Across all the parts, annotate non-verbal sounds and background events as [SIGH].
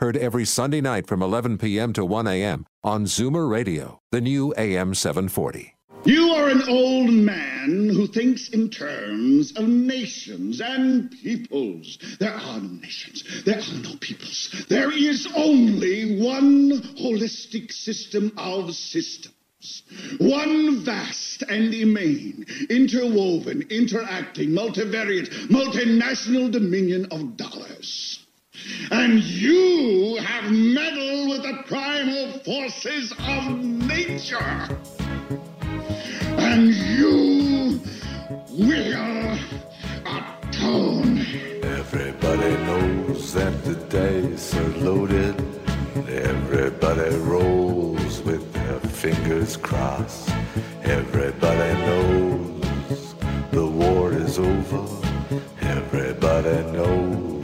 Heard every Sunday night from 11 p.m. to 1 a.m. on Zoomer Radio, the new AM 740. You are an old man who thinks in terms of nations and peoples. There are no nations. There are no peoples. There is only one holistic system of systems. One vast and immane, interwoven, interacting, multivariate, multinational dominion of dollars. And you have meddled with the primal forces of nature. And you will atone. Everybody knows that the dice are loaded. Everybody rolls with their fingers crossed. Everybody knows the war is over. Everybody knows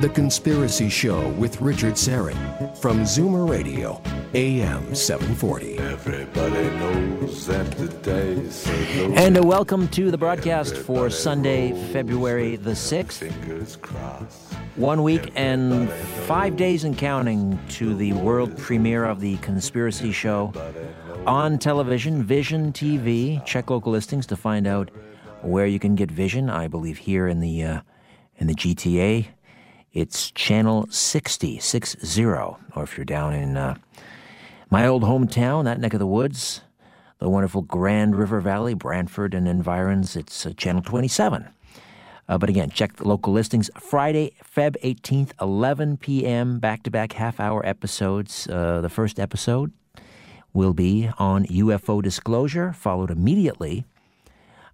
The Conspiracy Show with Richard Syrett from Zoomer Radio, AM 740. Everybody knows that the dice are. And a welcome to the broadcast for Sunday, February the 6th. Fingers crossed. One week and five days and counting to the world premiere of The Conspiracy Show on television, Vision TV. Check local listings to find out where you can get Vision. I believe here in the, uh, in the GTA, it's channel 60, 60. Or if you're down in uh, my old hometown, that neck of the woods, the wonderful Grand River Valley, Brantford and environs, it's uh, channel 27. Uh, but again, check the local listings. Friday, Feb 18th, 11 p.m., back to back half hour episodes. Uh, the first episode will be on UFO disclosure, followed immediately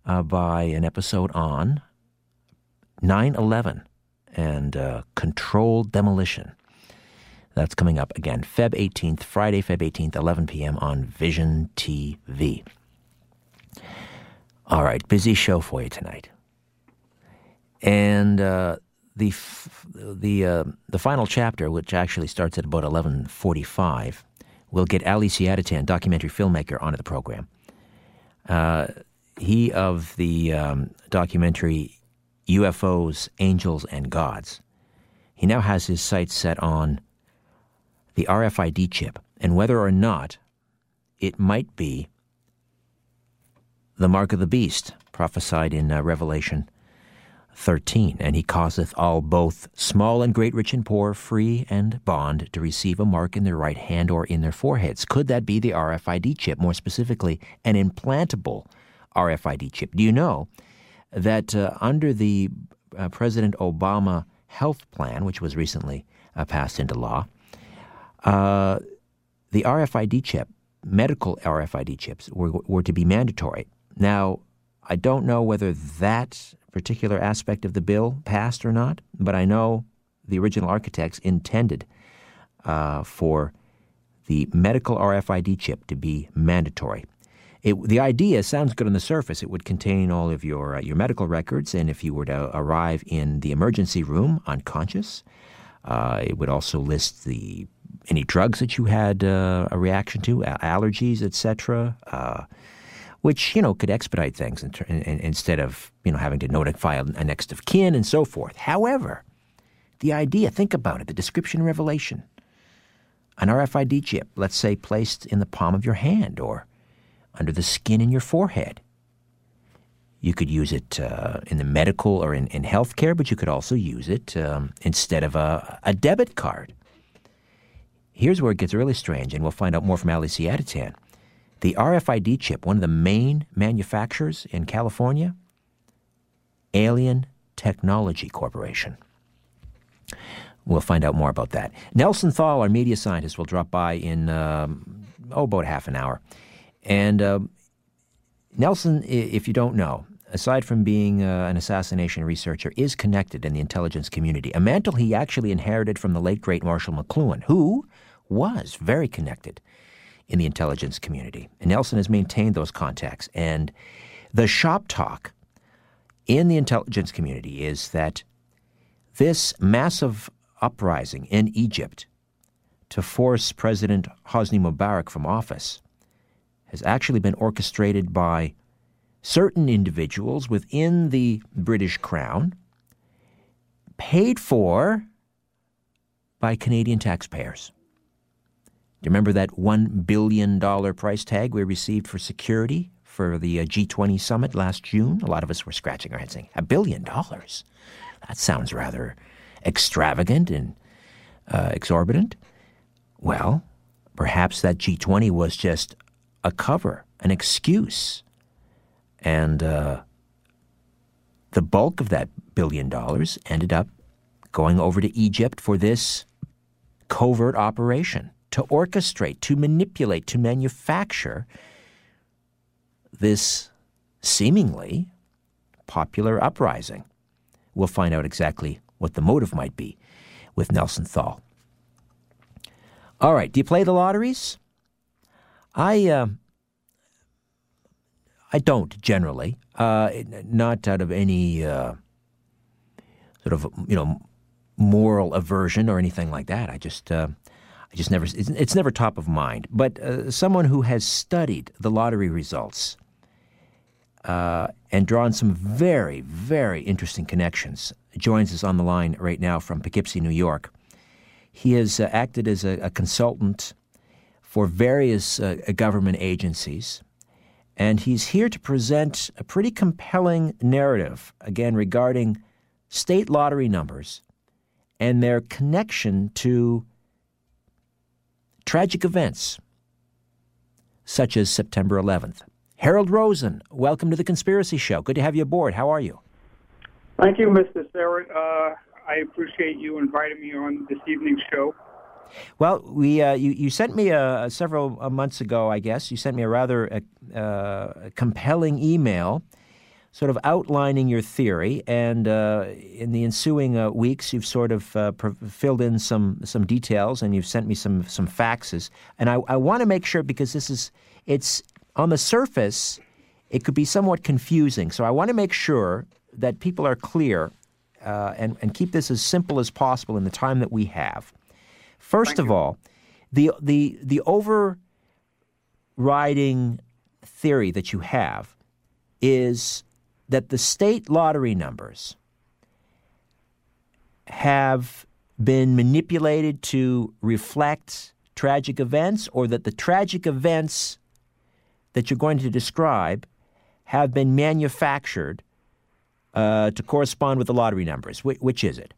uh, by an episode on 9 11 and uh, controlled demolition. That's coming up again, Feb 18th, Friday, Feb 18th, 11 p.m. on Vision TV. All right, busy show for you tonight. And uh, the f- the uh, the final chapter, which actually starts at about 11:45, we'll get Ali Siadatan, documentary filmmaker, onto the program. Uh, he of the um, documentary UFOs, Angels, and Gods. He now has his sights set on the RFID chip and whether or not it might be the mark of the beast prophesied in uh, Revelation 13. And he causeth all, both small and great, rich and poor, free and bond, to receive a mark in their right hand or in their foreheads. Could that be the RFID chip? More specifically, an implantable RFID chip. Do you know that uh, under the uh, President Obama health plan, which was recently uh, passed into law, uh, the RFID chip, medical RFID chips, were, were to be mandatory. Now, I don't know whether that particular aspect of the bill passed or not, but I know the original architects intended uh, for the medical RFID chip to be mandatory. It, the idea sounds good on the surface. It would contain all of your uh, your medical records, and if you were to arrive in the emergency room unconscious, uh, it would also list the any drugs that you had uh, a reaction to, allergies, etc., uh, which you know could expedite things in, in, in, instead of you know having to notify a, next of kin and so forth. However, the idea, think about it, the description Revelation, an RFID chip, let's say placed in the palm of your hand or under the skin in your forehead. You could use it uh, in the medical or in, in healthcare, but you could also use it um, instead of a, a debit card. Here's where it gets really strange, and we'll find out more from Ali Siadatan. The RFID chip, one of the main manufacturers in California, Alien Technology Corporation. We'll find out more about that. Nelson Thall, our media scientist, will drop by in um, oh about half an hour. And uh, Nelson, if you don't know, aside from being uh, an assassination researcher, is connected in the intelligence community. A mantle he actually inherited from the late great Marshall McLuhan, who was very connected in the intelligence community. And Nelson has maintained those contacts. And the shop talk in the intelligence community is that this massive uprising in Egypt to force President Hosni Mubarak from office has actually been orchestrated by certain individuals within the British Crown, paid for by Canadian taxpayers. Do you remember that $1 billion price tag we received for security for the uh, G20 summit last June? A lot of us were scratching our heads saying, a billion dollars? That sounds rather extravagant and uh, exorbitant. Well, perhaps that G20 was just a cover, an excuse. And uh, the bulk of that billion dollars ended up going over to Egypt for this covert operation to orchestrate, to manipulate, to manufacture this seemingly popular uprising. We'll find out exactly what the motive might be with Nelson Thall. All right, do you play the lotteries? I uh, I don't generally, uh, not out of any uh, sort of you know moral aversion or anything like that. I just uh, I just never it's, it's, never top of mind. But uh, someone who has studied the lottery results uh, and drawn some very very interesting connections joins us on the line right now from Poughkeepsie, New York. He has acted as a, a, consultant for various uh, government agencies, and he's here to present a pretty compelling narrative, again, regarding state lottery numbers and their connection to tragic events such as September 11th. Harold Rosen, welcome to the Conspiracy Show. Good to have you aboard. How are you? Thank you, Mr. Sarah. Uh, I appreciate you inviting me on this evening's show. Well, we uh, you, you sent me a, several uh, months ago, I guess. You sent me a rather uh, uh compelling email, sort of outlining your theory, and uh, in the ensuing uh, weeks, you've sort of filled in some some details, and you've sent me some some faxes. And I, I want to make sure because this is it's on the surface, it could be somewhat confusing. So I want to make sure that people are clear uh, and, and keep this as simple as possible in the time that we have. First Thank of you. all, the, the, the overriding theory that you have is that the state lottery numbers have been manipulated to reflect tragic events, or that the tragic events that you're going to describe have been manufactured uh, to correspond with the lottery numbers. Wh- which is it?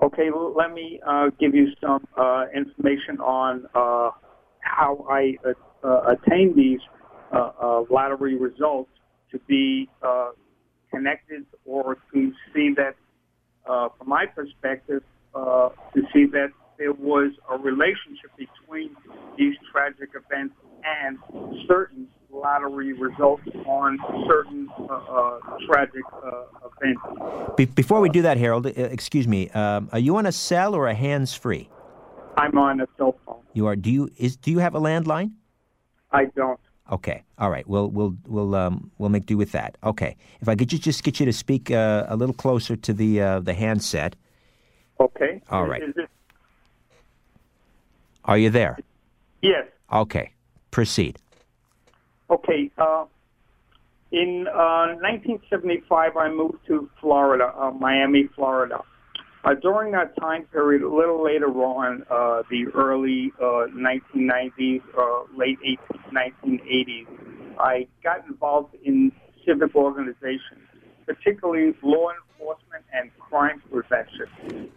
Okay, well, let me uh, give you some uh, information on uh, how I uh, attain these lottery results to be connected or to see that, from my perspective, to see that there was a relationship between these tragic events and certain lottery results on certain uh, uh, tragic uh, events. Be- before we do that, Harold, excuse me, um, are you on a cell or a hands-free? I'm on a cell phone. You are. Do you is do you have a landline? I don't. Okay. All right. We'll we'll we'll um, we'll make do with that. Okay. If I could just just get you to speak uh, a little closer to the uh, the handset. Okay. All right. Is Are you there? Yes. Okay. Proceed. Okay. Uh, in uh, 1975, I moved to Florida, uh, Miami, Florida. Uh, during that time period, a little later on, uh, the early 1990s, uh, late 1980s, I got involved in civic organizations, particularly law enforcement and crime prevention.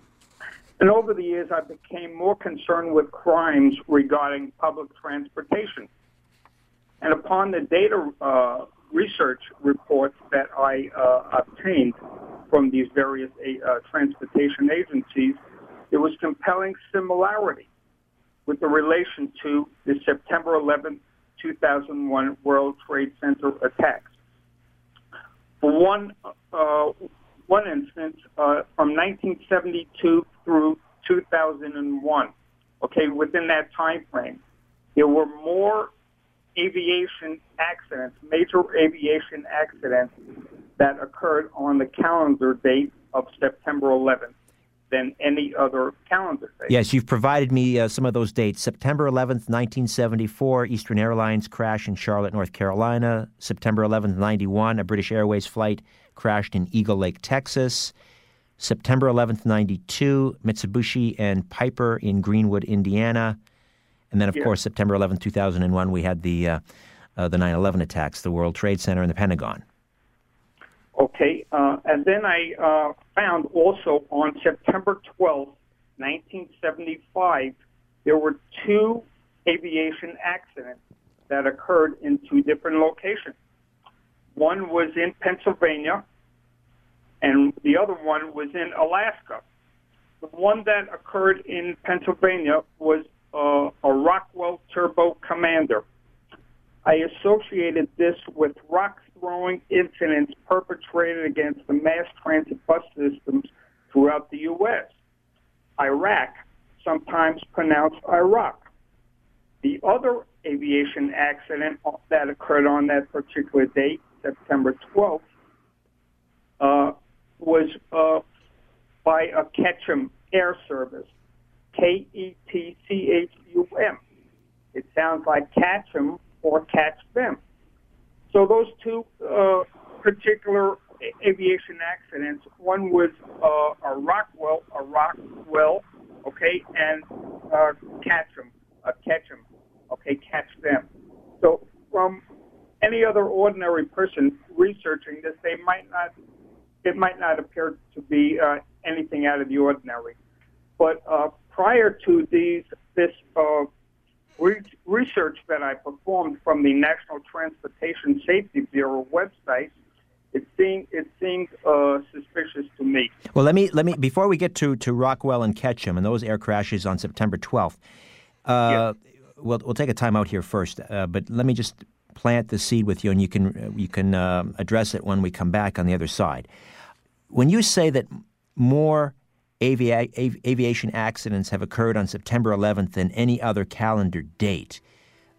And over the years, I became more concerned with crimes regarding public transportation. And upon the data uh, research reports that I uh, obtained from these various uh, transportation agencies, there was compelling similarity with the relation to the September 11, 2001 World Trade Center attacks. For one, uh, one instance, uh, from 1972 through 2001, okay, within that time frame, there were more aviation accidents, major aviation accidents that occurred on the calendar date of September 11th than any other calendar date. Yes, you've provided me uh, some of those dates. September 11th, 1974, Eastern Airlines crash in Charlotte, North Carolina. September 11th, 91, a British Airways flight crashed in Eagle Lake, Texas. September 11th, 92, Mitsubishi and Piper in Greenwood, Indiana. And then, of course, September 11, 2001, we had the, uh, uh, the 9-11 attacks, the World Trade Center and the Pentagon. Okay, uh, and then I uh, found also on September 12, 1975, there were two aviation accidents that occurred in two different locations. One was in Pennsylvania, and the other one was in Alaska. The one that occurred in Pennsylvania was uh, a Rockwell Turbo Commander. I associated this with rock throwing incidents perpetrated against the mass transit bus systems throughout the U.S. Iraq, sometimes pronounced Iraq. The other aviation accident that occurred on that particular date, September 12th, uh, was uh, by a Ketchum Air Service, K E T C H U M. It sounds like catch 'em or catch them. So those two uh, particular aviation accidents, one was uh, a Rockwell, a Rockwell, okay, and uh, them, uh, them, okay, catch them. So from any other ordinary person researching this, they might not, it might not appear to be uh, anything out of the ordinary. But uh, prior to these, this uh, research that I performed from the National Transportation Safety Bureau website, it seemed it seemed uh, suspicious to me. Well, let me let me before we get to, to Rockwell and Ketchum and those air crashes on September twelfth. Uh, yes. We'll we'll take a time out here first, uh, but let me just plant the seed with you, and you can you can uh, address it when we come back on the other side. When you say that more av- aviation accidents have occurred on September 11th than any other calendar date.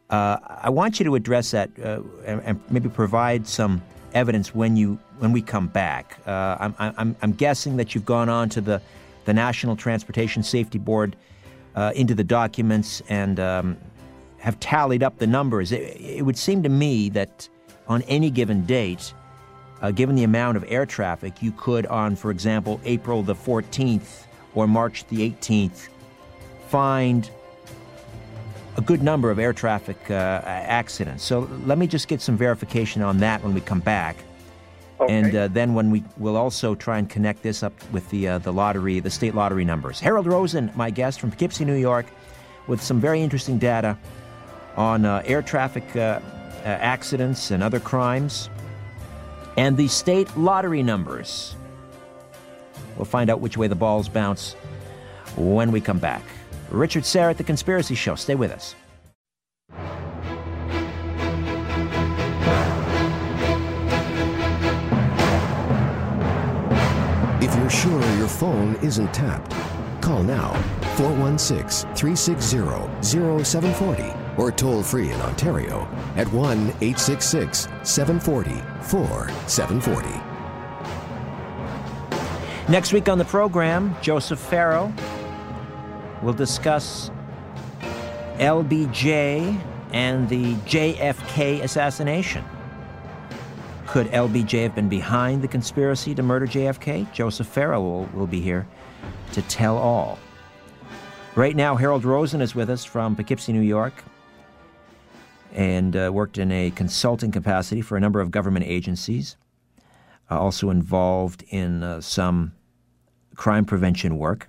Uh, I want you to address that uh, and, and, maybe provide some evidence when you when we come back. Uh, I'm, I'm, I'm, guessing that you've gone on to the, the National Transportation Safety Board uh, into the documents and um, have tallied up the numbers. It, it would seem to me that on any given date, uh, given the amount of air traffic, you could, on, for example, April the 14th or March the 18th, find a good number of air traffic uh, accidents. So let me just get some verification on that when we come back. Okay. And uh, then when we will also try and connect this up with the uh, the lottery, the state lottery numbers. Harold Rosen, my guest from Poughkeepsie, New York, with some very interesting data on uh, air traffic uh, uh, accidents and other crimes and the state lottery numbers. We'll find out which way the balls bounce when we come back. Richard Syrett at The Conspiracy Show. Stay with us. If you're sure your phone isn't tapped, call now 416 360 0740 or toll free in Ontario at 1 866 740 4740. Next week on the program, Joseph Farrell will discuss LBJ and the JFK assassination. Could LBJ have been behind the conspiracy to murder JFK? Joseph Farrell will, will be here to tell all. Right now, Harold Rosen is with us from Poughkeepsie, New York and uh, worked in a consulting capacity for a number of government agencies. Uh, also involved in uh, some crime prevention work,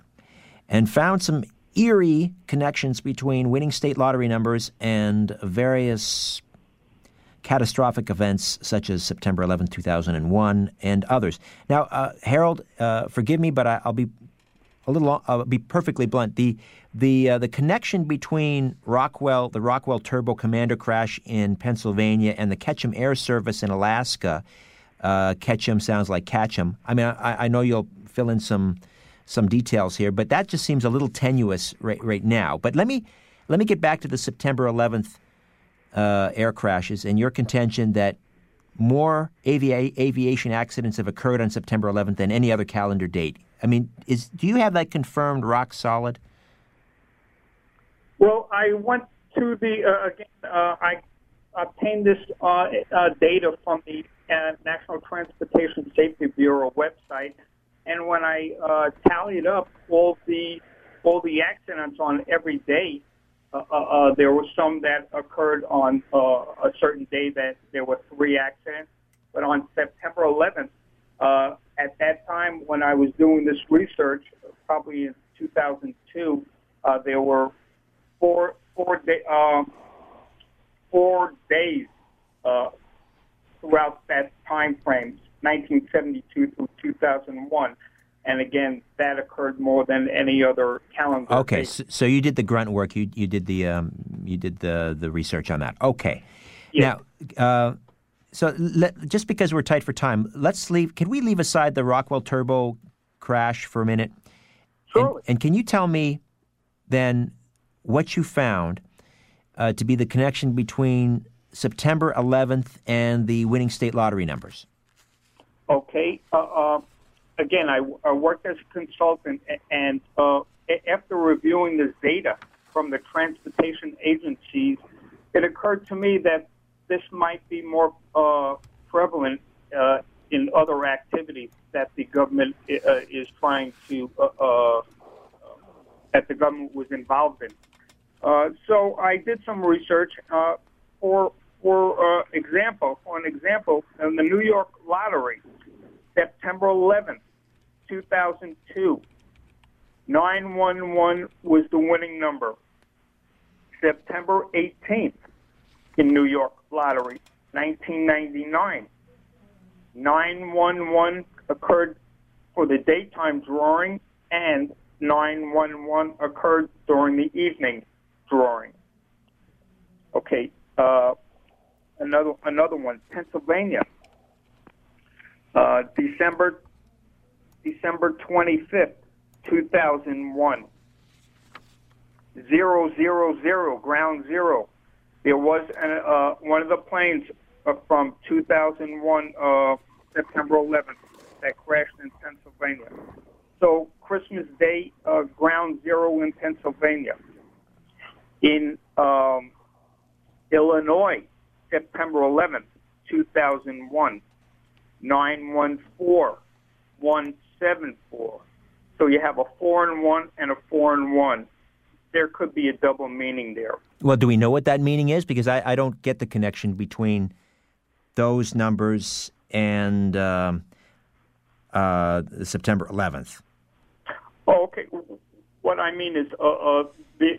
and found some eerie connections between winning state lottery numbers and various catastrophic events such as September 11, 2001, and others. Now, uh, Harold, uh, forgive me, but I, will be a little. I'll be perfectly blunt. The the uh, the connection between Rockwell, the Rockwell Turbo Commander crash in Pennsylvania, and the Ketchum Air Service in Alaska. Uh, Ketchum sounds like Ketchum. I mean, I, I know you'll fill in some some details here, but that just seems a little tenuous right, right now. But let me let me get back to the September 11th uh, air crashes and your contention that more avi- aviation accidents have occurred on September 11th than any other calendar date. I mean, is do you have that confirmed, rock solid? Well, I went to the uh, again. Uh, I obtained this uh, uh data from the uh, National Transportation Safety Bureau website, and when I uh, tallied up all the all the accidents on every day, there were some that occurred on a certain day that there were three accidents. But on September 11th, uh, at that time when I was doing this research, probably in 2002, uh, there were four four day, uh, four days uh, throughout that time frame, 1972 through 2001. And again, that occurred more than any other calendar. Okay, so, so, you did the grunt work. You you did the um, you did the the research on that. Okay. Yeah. Now, uh, so let, just because we're tight for time, let's leave. Can we leave aside the Rockwell Turbo crash for a minute? Sure. And, and can you tell me then what you found uh, to be the connection between September 11th and the winning state lottery numbers? Okay. Uh, uh, again, I, I, worked as a consultant, and uh, after reviewing this data from the transportation agencies, it occurred to me that this might be more uh, prevalent uh, in other activities that the government uh, is trying to that the government was involved in. Uh, so I did some research. Uh, for for uh, example, for an example, in the New York lottery, September 11th, 2002, 911 was the winning number. September 18th, in New York lottery, 1999, 911 occurred for the daytime drawing, and 911 occurred during the evening drawing. Okay, uh, another another one, Pennsylvania, uh, December December twenty fifth, two thousand one. Zero zero zero, ground zero. There was an, uh, one of the planes uh, from 2001, uh, September 11th, that crashed in Pennsylvania. So Christmas Day, uh, ground zero in Pennsylvania in um, Illinois, September 11th, 2001, 914, 174. So you have a 4 and 1 and a 4 and 1. There could be a double meaning there. Well, do we know what that meaning is? Because I, I don't get the connection between those numbers and um, uh, September 11th. Oh, okay. What I mean is uh, uh, the,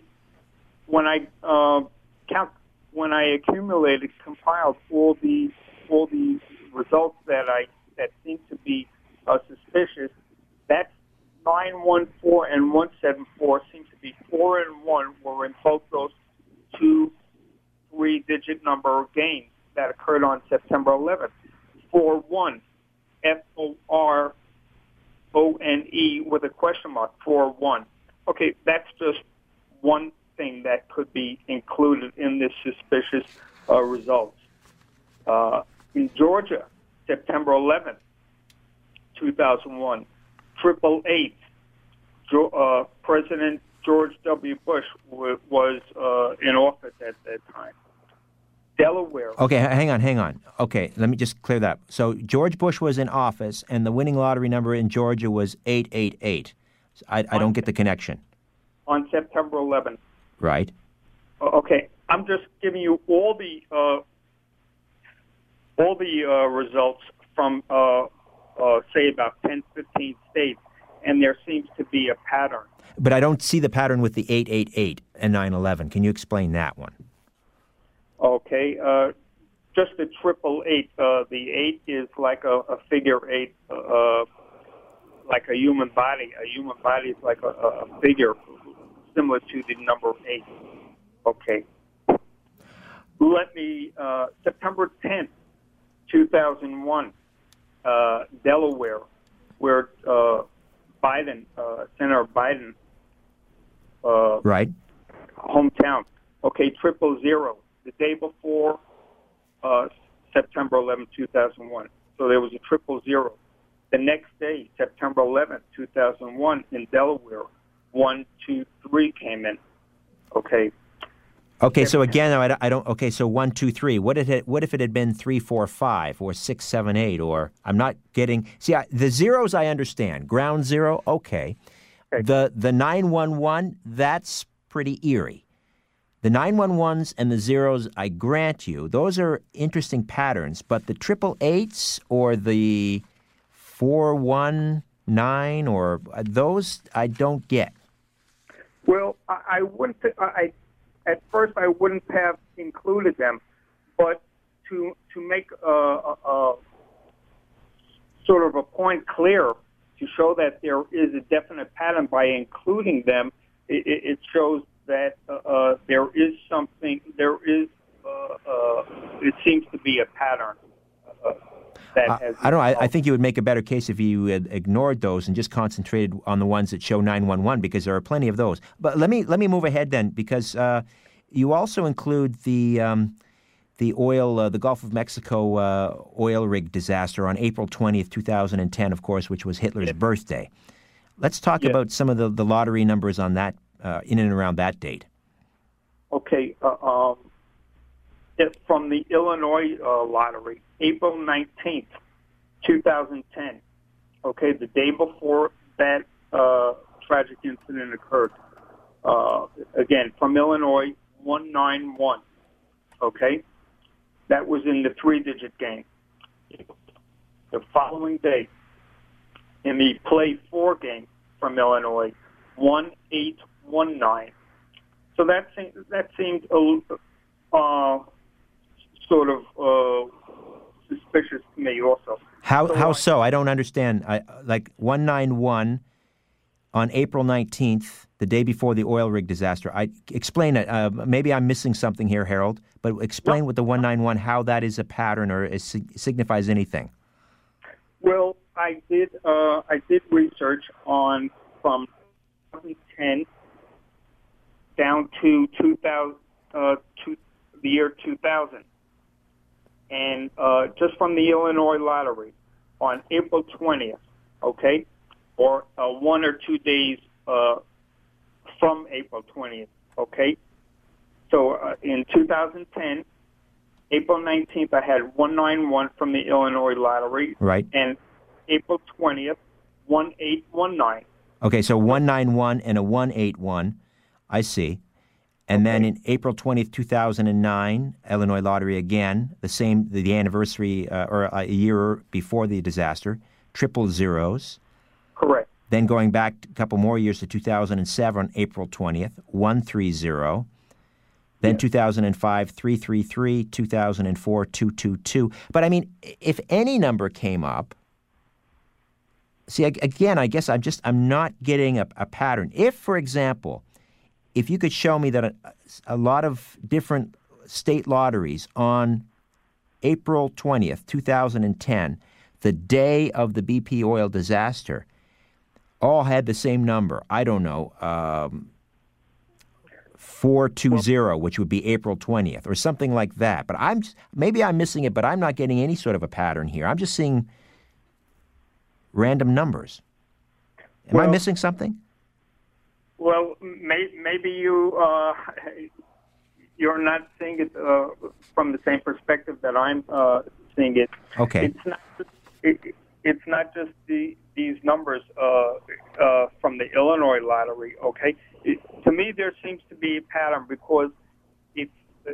when I uh, count, when I accumulated, compiled all the all the results that I that seem to be uh, suspicious, that's 914 and 174 seem to be four and one were in both those two three-digit number gains that occurred on September 11th. Four one, F O R O N E with a question mark. Four one. Okay, that's just one thing that could be included in this suspicious uh, results. Uh, in Georgia, September 11th, 2001, triple eight, uh, President George W. Bush w- was uh, in office at that time. Delaware. Okay, hang on, hang on. Okay, let me just clear that. So George Bush was in office, and the winning lottery number in Georgia was 888. I, I don't get the connection. On September 11th. Right. Okay, I'm just giving you all the uh, all the uh, results from uh, uh, say about 10, 15 states, and there seems to be a pattern. But I don't see the pattern with the 888 and 911. Can you explain that one? Okay. Uh, just the triple eight. Uh, the eight is like a, a figure eight, uh, like a human body. A human body is like a, a figure similar to the number eight. Okay. Let me, uh, September 10th, 2001, uh, Delaware, where uh, Biden, uh, Senator Biden, uh, Right. hometown. Okay, triple zero. The day before uh, September 11, 2001. So there was a triple zero. The next day, September 11, 2001, in Delaware, one, two, three came in. Okay. Okay, so again, I don't, I don't. Okay, so one, two, three. What if it? What if it had been three, four, five, or six, seven, eight? Or I'm not getting. See, I, the zeros I understand. Ground zero, okay. Okay. The the nine one one, that's pretty eerie. The nine one ones and the zeros, I grant you, those are interesting patterns. But the triple eights or the four one nine or uh, those, I don't get. Well, I, I wouldn't. I, at first I wouldn't have included them, but to to make a, a, a sort of a point clear to show that there is a definite pattern by including them, it, it shows that uh, uh, there is something. There is. Uh, uh, it seems to be a pattern. Uh, that I, has I don't know. I, I think you would make a better case if you had ignored those and just concentrated on the ones that show 911 because there are plenty of those. But let me let me move ahead then because uh, you also include the um, the oil, uh, the Gulf of Mexico uh, oil rig disaster on April 20th, 2010, of course, which was Hitler's birthday. Let's talk Yeah. about some of the, the lottery numbers on that uh, in and around that date. Okay, uh, um, from the Illinois uh, lottery, April 19th, 2010. Okay, the day before that uh, tragic incident occurred. Uh, again, from Illinois, 191. Okay, that was in the three digit game. The following day, in the play four game from Illinois, 1819. So that seemed, that seemed a, uh, sort of uh, suspicious to me also. How So how I- so? I don't understand. I, like 191 on April 19th, the day before the oil rig disaster. I explain it. Uh, maybe I'm missing something here, Harold. But explain with the 191 how that is a pattern or is, signifies anything. Well, I did uh, I did research on from 2010 down to 2000 uh, to the year 2000, and uh, just from the Illinois lottery on April 20th, okay, or uh, one or two days uh, from April 20th, okay. So uh, in 2010, April 19th, I had 191 from the Illinois lottery Right. and April 20th, 1819. Okay, so 191 and a 181. I see. And then in April 20th, 2009, Illinois Lottery again, the same, the anniversary uh, or a year before the disaster, triple zeros. Correct. Then going back a couple more years to 2007, April 20th, 130. Then 2005, 333, 2004, 222. But I mean, if any number came up, see, again, I guess I'm just, I'm not getting a, a pattern. If, for example, if you could show me that a, a lot of different state lotteries on April 20th, 2010, the day of the BP oil disaster, all had the same number. I don't know, um, 420, which would be April 20th, or something like that. But I'm maybe I'm missing it, but I'm not getting any sort of a pattern here. I'm just seeing random numbers. Am I missing something? Well, may, maybe you uh, you're not seeing it uh, from the same perspective that I'm uh, seeing it. Okay. It's not. It, it's not just the these numbers uh, uh, from the Illinois lottery. Okay. It, to me, there seems to be a pattern because it's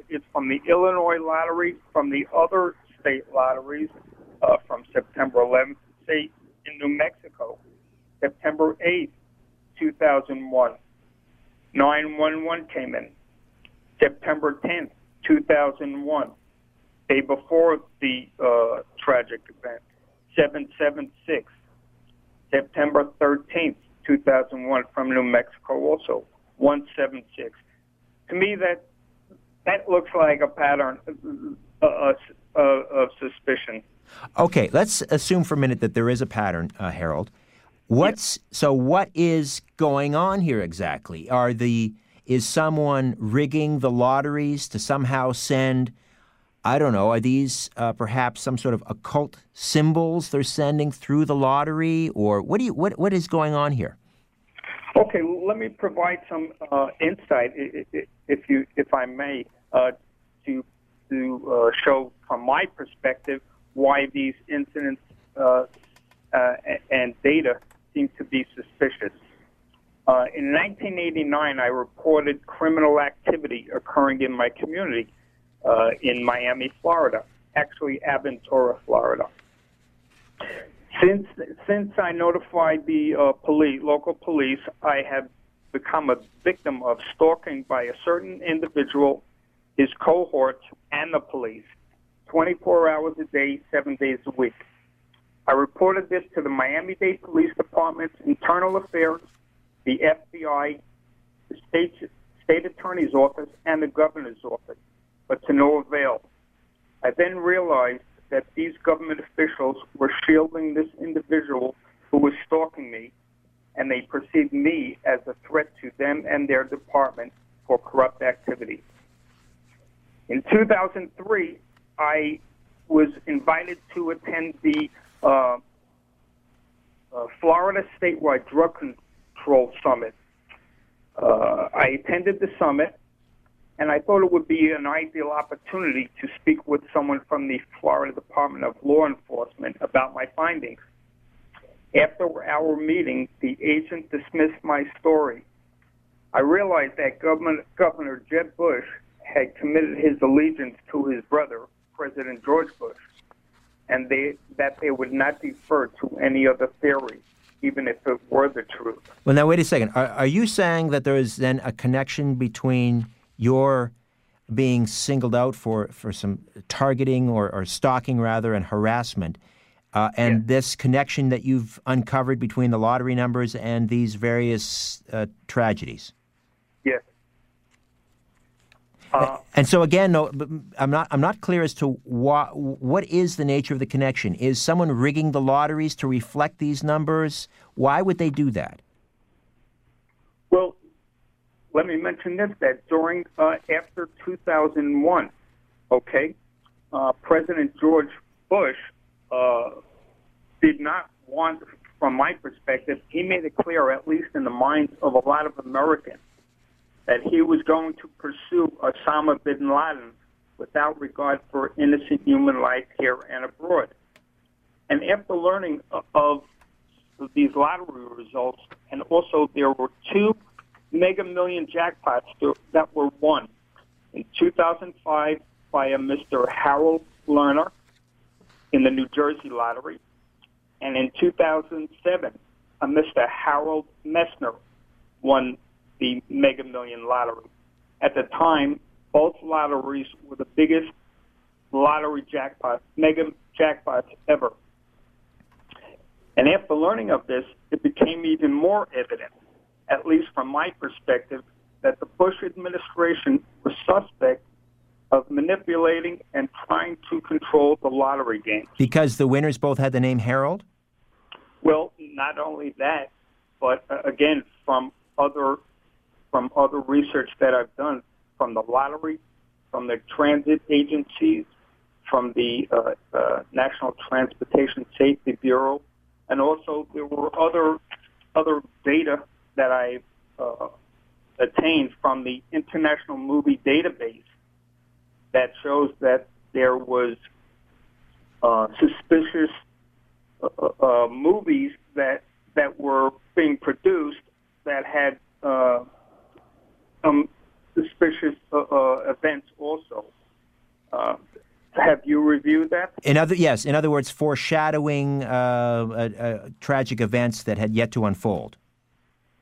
it's from the Illinois lottery, from the other state lotteries, uh, from September 11th, say in New Mexico, September 8th, 2001. 911 came in. September 10th, 2001. day before the uh, tragic event, 776, September 13th, 2001, from New Mexico, also 176. To me, that that looks like a pattern uh, uh, uh, of suspicion. Okay, let's assume for a minute that there is a pattern, uh, Harold. What's so? What is going on here exactly? Are the is someone rigging the lotteries to somehow send? I don't know. Are these uh, perhaps some sort of occult symbols they're sending through the lottery, or what do you what what is going on here? Okay, let me provide some uh, insight, if you if I may, uh, to to uh, show from my perspective why these incidents uh, uh, and data seem to be suspicious. Uh, in 1989, I reported criminal activity occurring in my community uh, in Miami, Florida, actually Aventura, Florida. Since since I notified the uh, police, local police, I have become a victim of stalking by a certain individual, his cohorts, and the police, 24 hours a day, seven days a week. I reported this to the Miami-Dade Police Department's Internal Affairs, the FBI, the state, state attorney's office, and the governor's office, but to no avail. I then realized that these government officials were shielding this individual who was stalking me, and they perceived me as a threat to them and their department for corrupt activity. In 2003, I was invited to attend the uh, uh, Florida Statewide Drug Control Summit. Uh, I attended the summit, and I thought it would be an ideal opportunity to speak with someone from the Florida Department of Law Enforcement about my findings. After our meeting, the agent dismissed my story. I realized that Governor, Governor Jeb Bush had committed his allegiance to his brother, President George Bush and they that they would not defer to any other theory, even if it were the truth. Well, now wait a second. Are, are you saying that there is then a connection between your being singled out for, for some targeting or, or stalking rather and harassment, uh, and yes. this connection that you've uncovered between the lottery numbers and these various uh, tragedies? Uh, and so again, no, I'm not. I'm not clear as to what what is the nature of the connection. Is someone rigging the lotteries to reflect these numbers? Why would they do that? Well, let me mention this: that during uh, after 2001, okay, uh, President George Bush uh, did not want, from my perspective, he made it clear, at least in the minds of a lot of Americans that he was going to pursue Osama bin Laden without regard for innocent human life here and abroad. And after learning of these lottery results, and also there were two mega million jackpots that were won in 2005 by a Mr. Harold Lerner in the New Jersey lottery, and in 2007, a Mr. Harold Messner won the Mega Million lottery. At the time, both lotteries were the biggest lottery jackpots, mega jackpots ever. And after learning of this, it became even more evident, at least from my perspective, that the Bush administration was suspect of manipulating and trying to control the lottery game. Because the winners both had the name Harold? Well, not only that, but uh, again, from other from other research that I've done from the lottery, from the transit agencies, from the uh, uh, National Transportation Safety Bureau, and also there were other other data that I uh, attained from the International Movie Database that shows that there was uh, suspicious uh, uh, movies that that were being produced that had some suspicious uh, uh, events also. Uh, have you reviewed that? In other, yes. In other words, foreshadowing uh, uh, tragic events that had yet to unfold.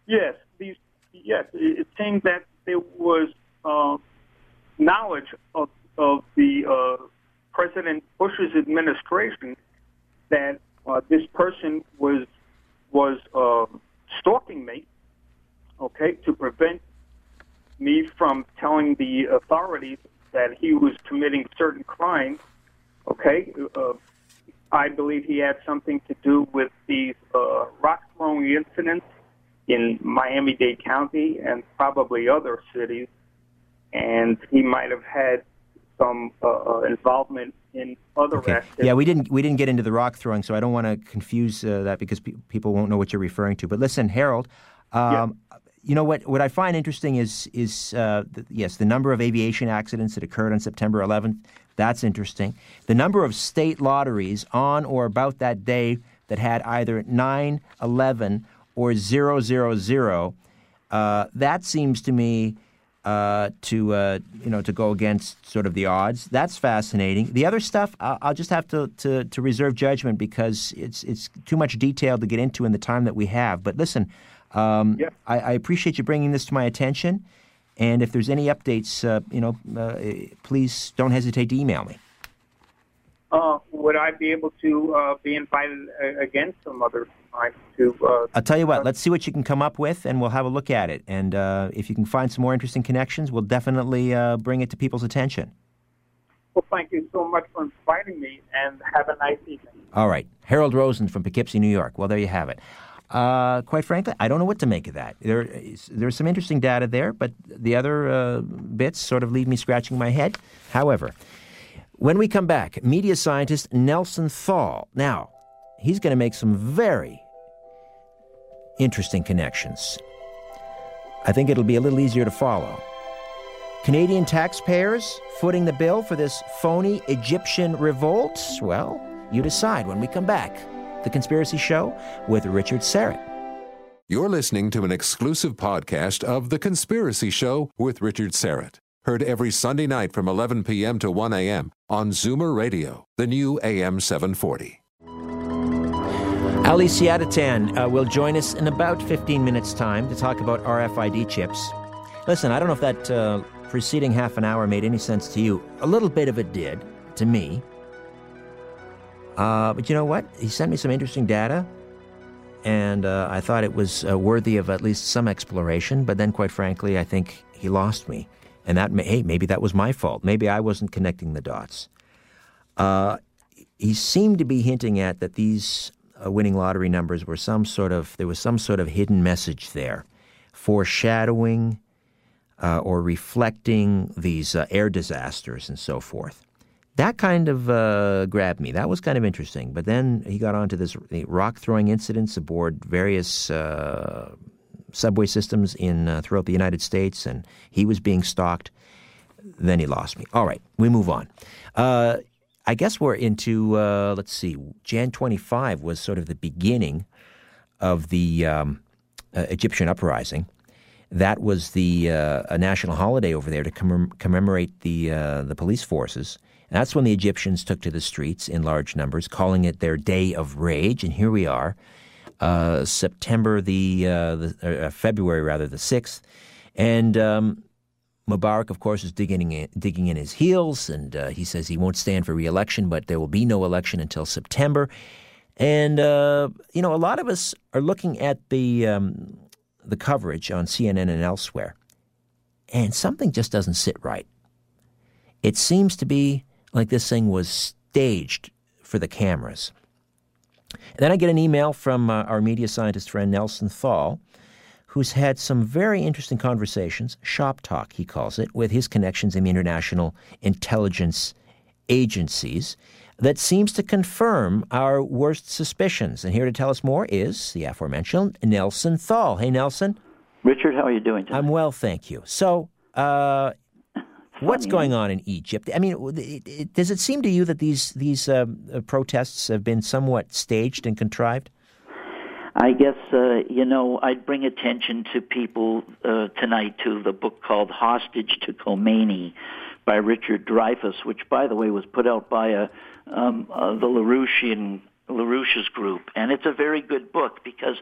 Yes, these. Yes, it seemed that there was uh, knowledge of of the President Bush's administration that uh, this person was was uh, stalking me, okay, to prevent me from telling the authorities that he was committing certain crimes. Okay, uh, I believe he had something to do with these uh, rock throwing incidents in Miami-Dade County and probably other cities, and he might have had some uh, uh involvement in other Okay. activities. Yeah, we didn't we didn't get into the rock throwing, so I don't want to confuse uh, that because pe- people won't know what you're referring to. But listen, Harold, um, you know what? What I find interesting is is uh, th- yes, the number of aviation accidents that occurred on September 11th. That's interesting. The number of state lotteries on or about that day that had either 9, 11, or 000. Uh, that seems to me uh, to uh, you know to go against sort of the odds. That's fascinating. The other stuff, I'll, I'll just have to, to to reserve judgment because it's it's too much detail to get into in the time that we have. But listen, um, Yeah. I, I appreciate you bringing this to my attention. And if there's any updates, uh, you know, uh, please don't hesitate to email me. Uh, would I be able to uh, be invited uh, again some other time to? Uh, I'll tell you what. Let's see what you can come up with, and we'll have a look at it. And uh, if you can find some more interesting connections, we'll definitely uh, bring it to people's attention. well, thank you so much for inviting me, and have a nice evening. All right. Harold Rosen from Poughkeepsie, New York. Well, there you have it. Uh, quite frankly, I don't know what to make of that. There, is- there's some interesting data there, but the other uh, bits sort of leave me scratching my head. However, when we come back, media scientist Nelson Thall. Now, he's going to make some very interesting connections. I think it'll be a little easier to follow. Canadian taxpayers footing the bill for this phony Egyptian revolt? Well, you decide when we come back. The Conspiracy Show with Richard Syrett. You're listening to an exclusive podcast of The Conspiracy Show with Richard Syrett. Heard every Sunday night from 11 p.m. to 1 a.m. on Zoomer Radio, the new AM 740. Ali Siadatan uh, will join us in about 15 minutes' time to talk about RFID chips. Listen, I don't know if that uh, preceding half an hour made any sense to you. A little bit of it did, to me. Uh, but you know what? He sent me some interesting data, and uh, I thought it was uh, worthy of at least some exploration. But then, quite frankly, I think he lost me. And that, may, hey, maybe that was my fault. Maybe I wasn't connecting the dots. Uh, he seemed to be hinting at that these uh, winning lottery numbers were some sort of there was some sort of hidden message there, foreshadowing uh, or reflecting these air disasters and so forth. That kind of uh, grabbed me. That was kind of interesting. But then he got onto this rock throwing incidents aboard various uh, subway systems in uh, throughout the United States, and he was being stalked. Then he lost me. All right, we move on. Uh, I guess we're into uh, let's see. Jan twenty five was sort of the beginning of the um, uh, Egyptian uprising. That was the uh, a national holiday over there to commem- commemorate the uh, the police forces. And that's when the Egyptians took to the streets in large numbers, calling it their day of rage. And here we are, uh, September the, uh, the uh, February rather the sixth, and um, Mubarak, of course, is digging in, digging in his heels, and uh, he says he won't stand for re-election, but there will be no election until September. And uh, you know, a lot of us are looking at the um, the coverage on CNN and elsewhere, and something just doesn't sit right. It seems to be like this thing was staged for the cameras. And then I get an email from uh, our media scientist friend Nelson Thall, who's had some very interesting conversations, shop talk, he calls it, with his connections in the international intelligence agencies that seems to confirm our worst suspicions. And here to tell us more is the aforementioned Nelson Thall. Hey, Nelson. Richard, how are you doing today? I'm well, thank you. So, uh, what's going on in Egypt? I mean, it- it- does it seem to you that these these uh, uh, protests have been somewhat staged and contrived? I guess, uh, you know, I'd bring attention to people uh, tonight to the book called Hostage to Khomeini by Richard Dreyfuss, which, by the way, was put out by a, um, uh, the LaRouchian, LaRouche's group. And it's a very good book because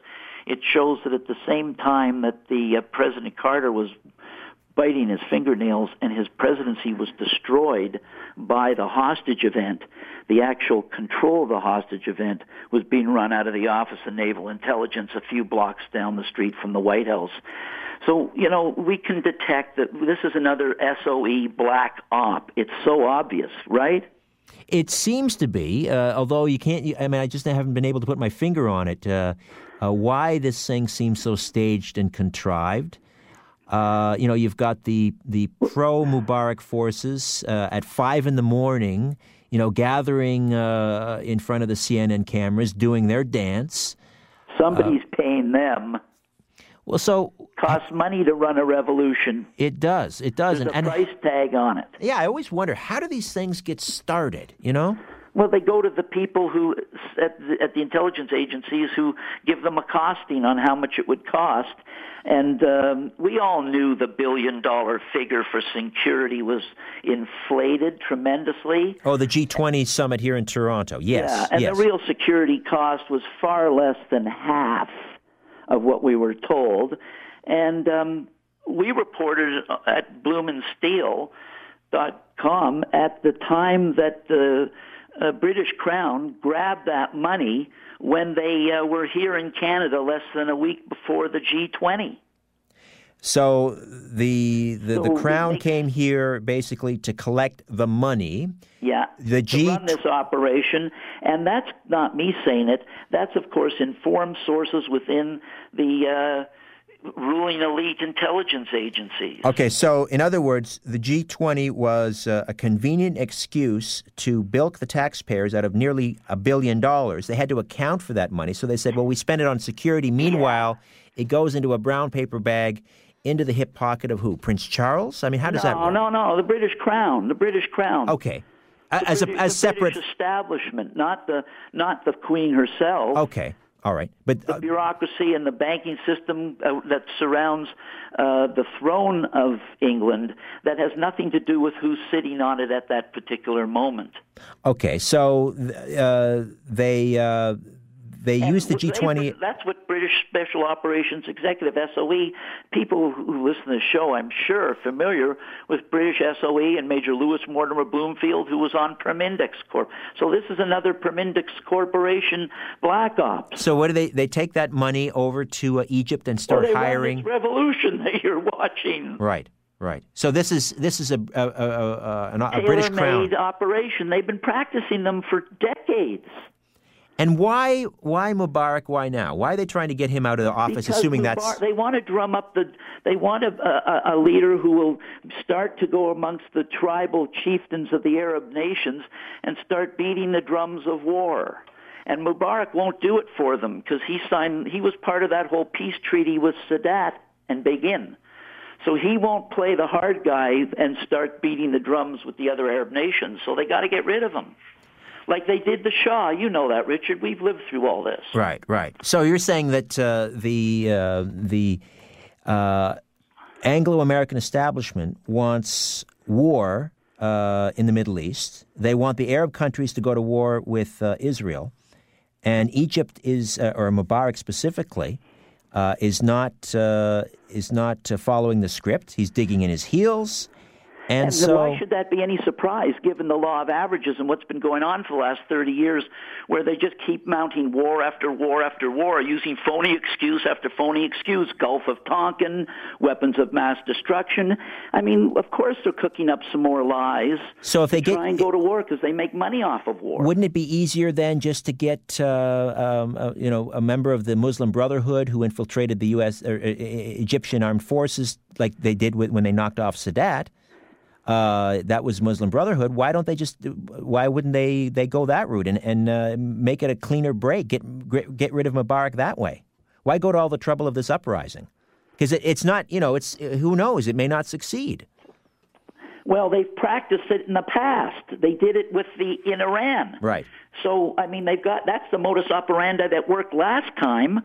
it shows that at the same time that the uh, President Carter was biting his fingernails, and his presidency was destroyed by the hostage event. The actual control of the hostage event was being run out of the Office of Naval Intelligence a few blocks down the street from the White House. So, you know, we can detect that this is another SOE black op. It's so obvious, right? It seems to be, uh, although you can't. I mean, I just haven't been able to put my finger on it. Uh, uh, why this thing seems so staged and contrived? Uh, you know, you've got the the pro Mubarak forces uh, at five in the morning. You know, gathering uh, in front of the CNN cameras, doing their dance. Somebody's paying them. Well, so costs money to run a revolution. It does. It does. There's and, a price tag on it. Yeah, I always wonder how do these things get started? You know. Well, they go to the people who at the, at the intelligence agencies who give them a costing on how much it would cost, and um, we all knew the billion dollar figure for security was inflated tremendously. Oh, the G20 summit here in Toronto. Yes. Yeah, and yes. the real security cost was far less than half of what we were told. And um, we reported at bloomandsteel.com at the time that the uh, British Crown grabbed that money when they uh, were here in Canada less than a week before the G20. So the the, So the crown came here basically to collect the money. Yeah, The to G- run this operation, and that's not me saying it. That's of course informed sources within the uh, ruling elite intelligence agencies. Okay, so in other words, the G20 was uh, a convenient excuse to bilk the taxpayers out of nearly a billion dollars. They had to account for that money, so they said, "Well, we spend it on security." Meanwhile, it goes into a brown paper bag into the hip pocket of who? Prince Charles? I mean, how does that work? no, no. no, The British Crown. The British Crown. Okay, The as a as the separate. British establishment, not the not the Queen herself. Okay, all right, but The uh, bureaucracy and the banking system uh, that surrounds uh, the throne of England that has nothing to do with who's sitting on it at that particular moment. okay, so uh, they uh, they And used the G20. That's what British Special Operations Executive (SOE) people who listen to the show, I'm sure, are familiar with British SOE and Major Louis Mortimer Bloomfield, who was on Permindex Corp. So this is another Permindex Corporation black ops. So what do they? They take that money over to uh, Egypt and start they hiring. revolution that you're watching. Right, right. So this is this is a a, a, a, an- a British crown. Operation. They've been practicing them for decades. And why why Mubarak? Why now? Why are they trying to get him out of the office? Because assuming Mubar- that's they want to drum up the they want a, a, a leader who will start to go amongst the tribal chieftains of the Arab nations and start beating the drums of war. And Mubarak won't do it for them because he signed he was part of that whole peace treaty with Sadat and Begin. So he won't play the hard guy and start beating the drums with the other Arab nations. So they got to get rid of him. Like they did the Shah. You know that, Richard. We've lived through all this. right, right. So you're saying that uh, the uh, the uh, Anglo-American establishment wants war uh, in the Middle East. They want the Arab countries to go to war with uh, Israel, and Egypt is, uh, or Mubarak specifically, is not is not following the script. He's digging in his heels, and, And so why should that be any surprise, given the law of averages and what's been going on for the last 30 years, where they just keep mounting war after war after war, using phony excuse after phony excuse, Gulf of Tonkin, weapons of mass destruction. I mean, of course they're cooking up some more lies. So if they to get- try and go to war because they make money off of war. Wouldn't it be easier then just to get, uh, um, uh, you know, a member of the Muslim Brotherhood who infiltrated the U.S. or, uh, Egyptian armed forces, like they did with, when they knocked off Sadat? Uh, that was Muslim Brotherhood. Why don't they just? Why wouldn't they? They go that route and and uh, make it a cleaner break. Get get rid of Mubarak that way. Why go to all the trouble of this uprising? Because it, it's not. You know, it's who knows. It may not succeed. Well, they've practiced it in the past. They did it with the in Iran. Right. So, I mean, they've got that's the modus operandi that worked last time.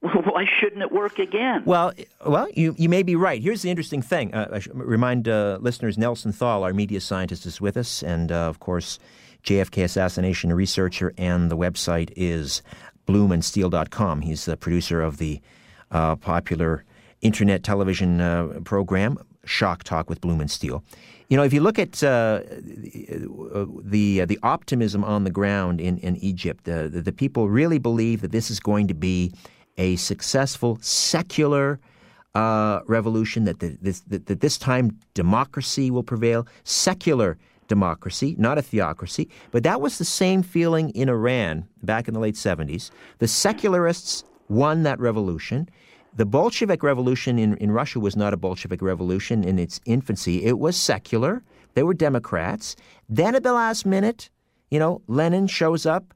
[LAUGHS] Why shouldn't it work again? Well, well, you, you may be right. Here's the interesting thing. Uh, I remind uh, listeners Nelson Thall, our media scientist, is with us, and uh, of course, JFK assassination researcher, and the website is bloomandsteel.com. He's the producer of the uh, popular internet television uh, program, Shock Talk with Bloom and Steele. You know, if you look at uh, the uh, the optimism on the ground in in Egypt, the, the people really believe that this is going to be a successful secular uh, revolution. That, the, this, that, that this time democracy will prevail, secular democracy, not a theocracy. But that was the same feeling in Iran back in the late 70s. The secularists won that revolution. The Bolshevik Revolution in, in Russia was not a Bolshevik revolution in its infancy. It was secular. They were Democrats. Then at the last minute, you know, Lenin shows up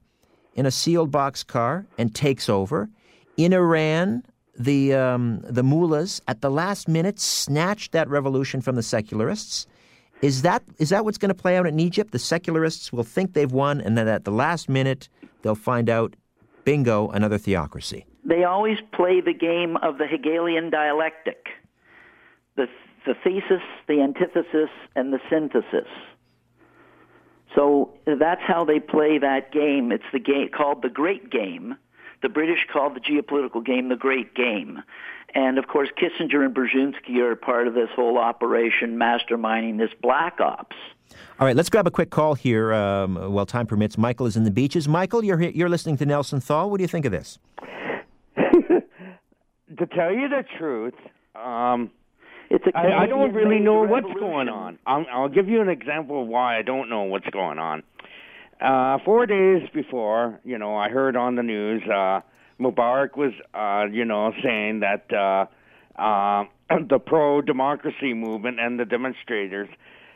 in a sealed box car and takes over. In Iran, the um, the mullahs at the last minute snatched that revolution from the secularists. Is that is that what's going to play out in Egypt? The secularists will think they've won, and then at the last minute they'll find out, bingo, another theocracy. They always play the game of the Hegelian dialectic, the the thesis, the antithesis, and the synthesis. So that's how they play that game. It's the game called the Great Game. The British called the geopolitical game the Great Game. And of course, Kissinger and Brzezinski are part of this whole operation, masterminding this black ops. All right, let's grab a quick call here um, while time permits. Michael is in the beaches. Michael, you're you're listening to Nelson Thall. What do you think of this? [LAUGHS] to tell you the truth, um, it's a I, I don't really know what's revolution. going on. I'll, I'll give you an example of why I don't know what's going on. Uh, four days before, you know, I heard on the news uh, Mubarak was, uh, you know, saying that uh, uh, [CLEARS THROAT] the pro-democracy movement and the demonstrators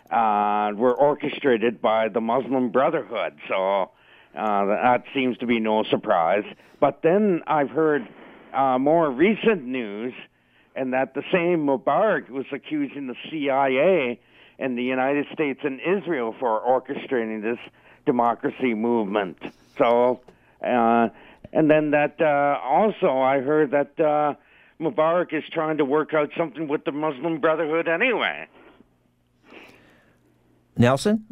uh, were orchestrated by the Muslim Brotherhood. So uh, that seems to be no surprise. But then I've heard uh, more recent news, and that the same Mubarak was accusing the CIA and the United States and Israel for orchestrating this democracy movement. So, uh, and then that uh, also I heard that uh, Mubarak is trying to work out something with the Muslim Brotherhood anyway. Nelson?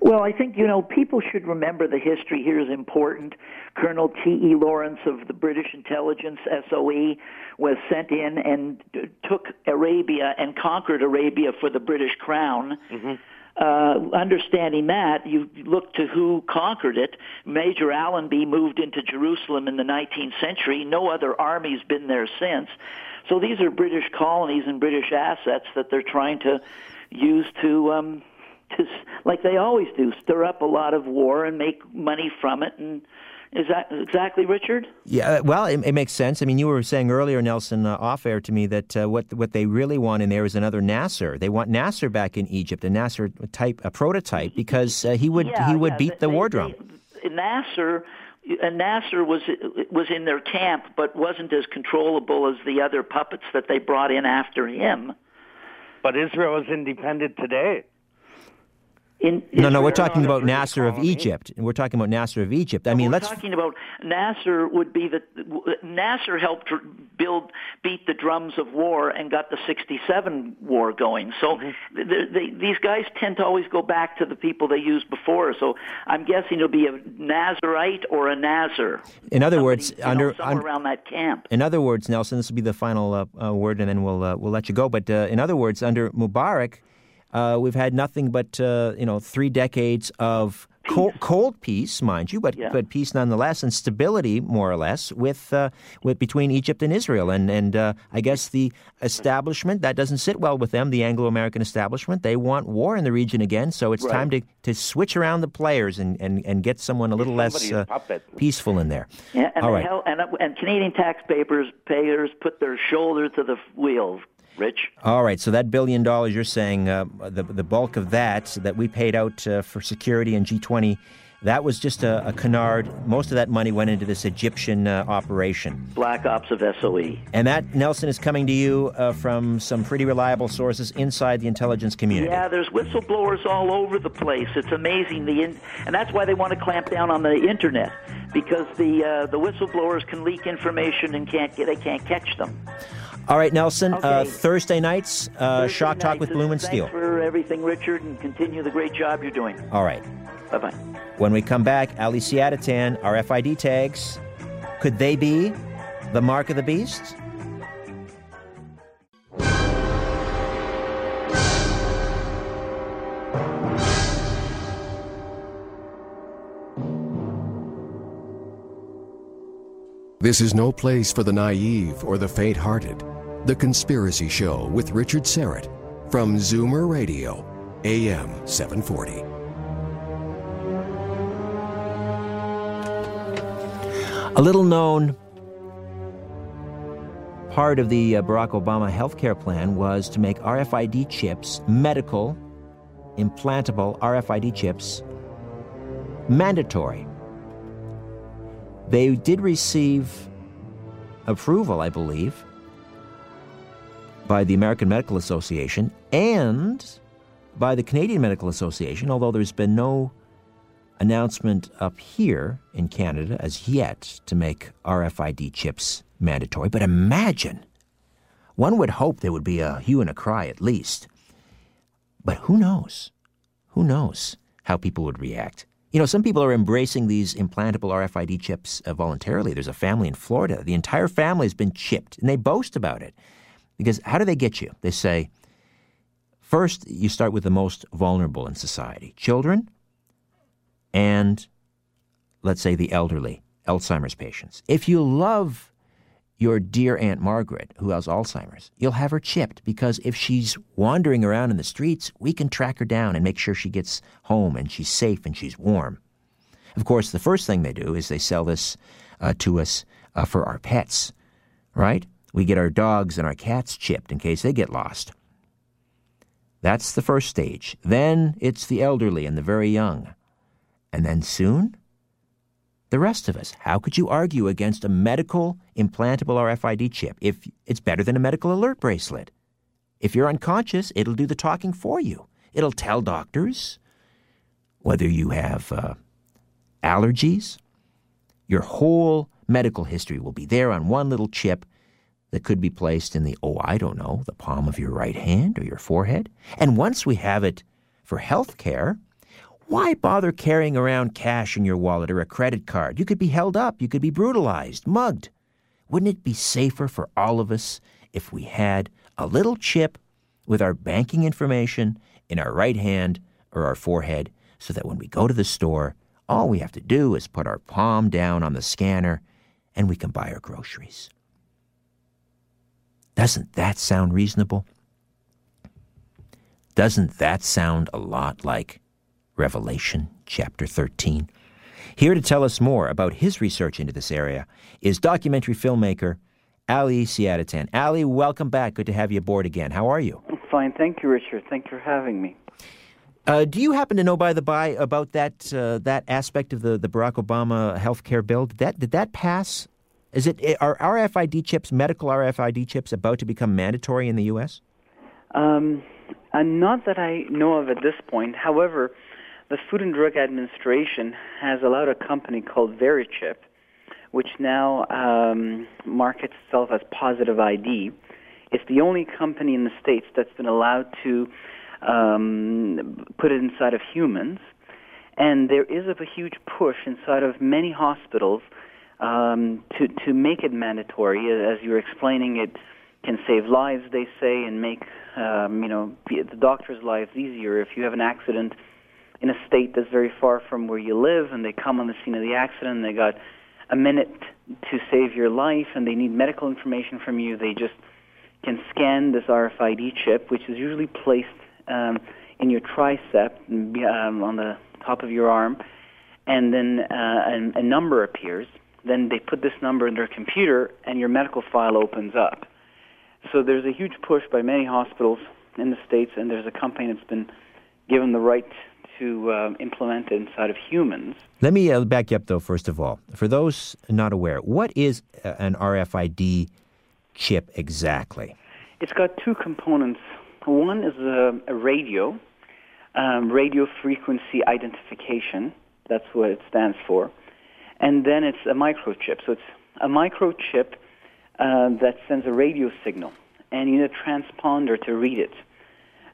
Well, I think, you know, people should remember the history here is important. Colonel T.E. Lawrence of the British intelligence, SOE, was sent in and d- took Arabia and conquered Arabia for the British crown. Mm-hmm. Uh, understanding that, you look to who conquered it. Major Allenby moved into Jerusalem in the 19th century. No other army's been there since. So these are British colonies and British assets that they're trying to use to um, to, like they always do, stir up a lot of war and make money from it. And is that exactly, Richard? Yeah, well, it, it makes sense. I mean, you were saying earlier, Nelson, uh, off air to me that uh, what what they really want in there is another Nasser. They want Nasser back in Egypt, a Nasser type, a prototype, because uh, he would Yeah, he would yeah, beat the they- war they- drum. Nasser. And Nasser was was in their camp, but wasn't as controllable as the other puppets that they brought in after him. But Israel is independent today. In no, no, we're talking about Nasser of colony. Egypt. We're talking about Nasser of Egypt. I mean, we're let's talking about Nasser would be the Nasser helped build beat the drums of war and got the 67 war going. So Mm-hmm. they, these guys tend to always go back to the people they used before. So I'm guessing it'll be a Nazarite or a Nazar. In other Somebody, words, you know, under- somewhere un- around that camp. In other words, Nelson, this will be the final uh, uh, word, and then we'll uh, we'll let you go. But uh, in other words, under Mubarak, uh, we've had nothing but uh, you know three decades of cold, cold peace, mind you, but Yeah. but peace nonetheless, and stability more or less with uh, with between Egypt and Israel. And and uh, I guess the establishment that doesn't sit well with them. The Anglo-American establishment they want war in the region again. So it's Right. time to, to switch around the players and, and, and get someone a little less uh, peaceful in there. Yeah, and, All right. hell, and, and Canadian taxpayers payers put their shoulder to the wheel. Rich. All right, so that billion dollars you're saying, uh, the the bulk of that that we paid out uh, for security and G20, that was just a, a canard. Most of that money went into this Egyptian uh, operation, Black Ops of. SOE. and that Nelson is coming to you uh, from some pretty reliable sources inside the intelligence community. Yeah, there's whistleblowers all over the place. It's amazing. The in, and that's why they want to clamp down on the internet because the uh, the whistleblowers can leak information and can't get they can't catch them. All right, Nelson. Uh, Thursday nights, uh, Thursday Shock Talk with Bloom and thanks Steel. for everything, Richard, and continue the great job you're doing. All right. Bye bye. When we come back, Ali Siadatan, RFID tags, could they be the mark of the beast? This is no place for the naive or the faint hearted. The Conspiracy Show with Richard Syrett from Zoomer Radio, AM 740. A little known part of the uh, Barack Obama healthcare plan was to make RFID chips, medical, implantable RFID chips, mandatory. They did receive approval, I believe, by the American Medical Association and by the Canadian Medical Association, although there's been no announcement up here in Canada as yet to make RFID chips mandatory. But imagine, one would hope there would be a hue and a cry at least. But who knows? Who knows how people would react? You know, some people are embracing these implantable RFID chips uh, voluntarily. There's a family in Florida. The entire family has been chipped, and they boast about it. Because how do they get you? They say, first, you start with the most vulnerable in society children and, let's say, the elderly, Alzheimer's patients. If you love your dear Aunt Margaret, who has Alzheimer's, you'll have her chipped because if she's wandering around in the streets, we can track her down and make sure she gets home and she's safe and she's warm. Of course, the first thing they do is they sell this uh, to us uh, for our pets, right? We get our dogs and our cats chipped in case they get lost. That's the first stage. Then it's the elderly and the very young. And then soon, the rest of us. How could you argue against a medical implantable RFID chip if it's better than a medical alert bracelet? If you're unconscious, it'll do the talking for you. It'll tell doctors whether you have uh, allergies. Your whole medical history will be there on one little chip that could be placed in the, oh, I don't know, the palm of your right hand or your forehead. And once we have it for health care, why bother carrying around cash in your wallet or a credit card? You could be held up, you could be brutalized, mugged. Wouldn't it be safer for all of us if we had a little chip with our banking information in our right hand or our forehead so that when we go to the store, all we have to do is put our palm down on the scanner and we can buy our groceries? Doesn't that sound reasonable? Doesn't that sound a lot like Revelation chapter 13. Here to tell us more about his research into this area is documentary filmmaker Ali Siadatan. Ali, welcome back. Good to have you aboard again. How are you? I'm fine. Thank you, Richard. Thank you for having me. Uh, do you happen to know, by the by, about that uh, that aspect of the, the Barack Obama health care bill? Did that did that pass? Is it are RFID chips, medical RFID chips, about to become mandatory in the U.S.? Um, uh, not that I know of at this point. However, the Food and Drug Administration has allowed a company called Verichip, which now um, markets itself as Positive ID. It's the only company in the states that's been allowed to um, put it inside of humans, and there is a huge push inside of many hospitals um, to to make it mandatory. As you're explaining, it can save lives, they say, and make um, you know the doctor's lives easier. If you have an accident in a state that's very far from where you live and they come on the scene of the accident and they got a minute to save your life and they need medical information from you, they just can scan this RFID chip, which is usually placed um, in your tricep um, on the top of your arm, and then uh, a, a number appears. Then they put this number in their computer, and your medical file opens up. So there's a huge push by many hospitals in the states, and there's a company that's been given the right to uh, implement inside of humans. Let me uh, back you up, though, first of all. For those not aware, what is uh, an RFID chip exactly? It's got two components. One is a, a radio, um, radio frequency identification. That's what it stands for. And then it's a microchip. So it's a microchip uh, that sends a radio signal, and you need a transponder to read it.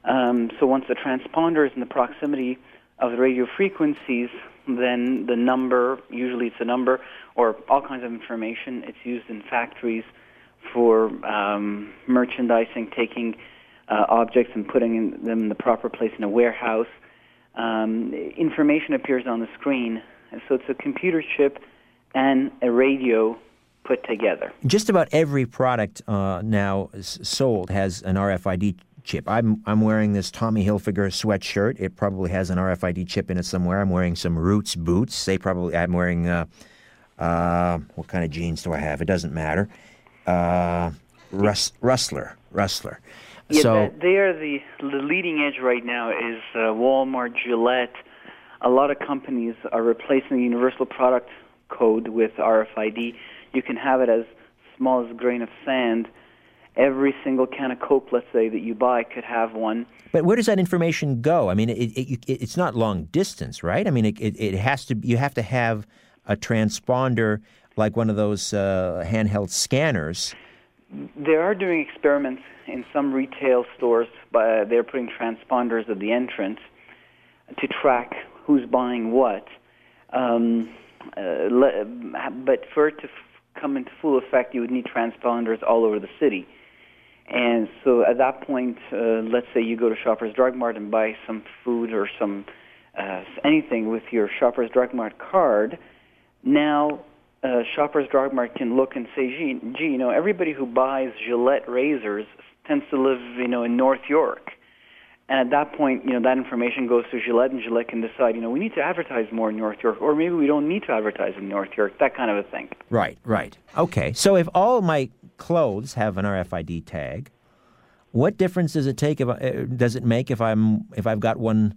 Um, so once the transponder is in the proximity of the radio frequencies, then the number, usually it's a number or all kinds of information. It's used in factories for um, merchandising, taking uh, objects and putting in, them in the proper place in a warehouse. Um, information appears on the screen. So it's a computer chip and a radio put together. Just about every product uh, now sold has an RFID chip. I'm I'm wearing this Tommy Hilfiger sweatshirt. It probably has an RFID chip in it somewhere. I'm wearing some Roots boots. They probably. I'm wearing. Uh, uh, what kind of jeans do I have? It doesn't matter. Uh, Rus- Rustler. Rustler. Yeah, so they are the the leading edge right now. Is uh, Walmart, Gillette. A lot of companies are replacing the universal product code with RFID. You can have it as small as a grain of sand. Every single can of Coke, let's say, that you buy could have one. But where does that information go? I mean, it, it, it, it's not long distance, right? I mean, it, it, has to. You have to have a transponder like one of those uh, handheld scanners. They are doing experiments in some retail stores. By, they're putting transponders at the entrance to track who's buying what. Um, uh, but for it to f- come into full effect, you would need transponders all over the city. And so at that point, uh, let's say you go to Shoppers Drug Mart and buy some food or some uh, anything with your Shoppers Drug Mart card. Now, uh, Shoppers Drug Mart can look and say, gee, gee, you know, everybody who buys Gillette razors tends to live, you know, in North York. And at that point, you know, that information goes to Gillette, and Gillette can decide, you know, we need to advertise more in North York, or maybe we don't need to advertise in North York, that kind of a thing. Right, right. Okay. So if all my clothes have an RFID tag, what difference does it take if uh, does it make if I'm if I've got one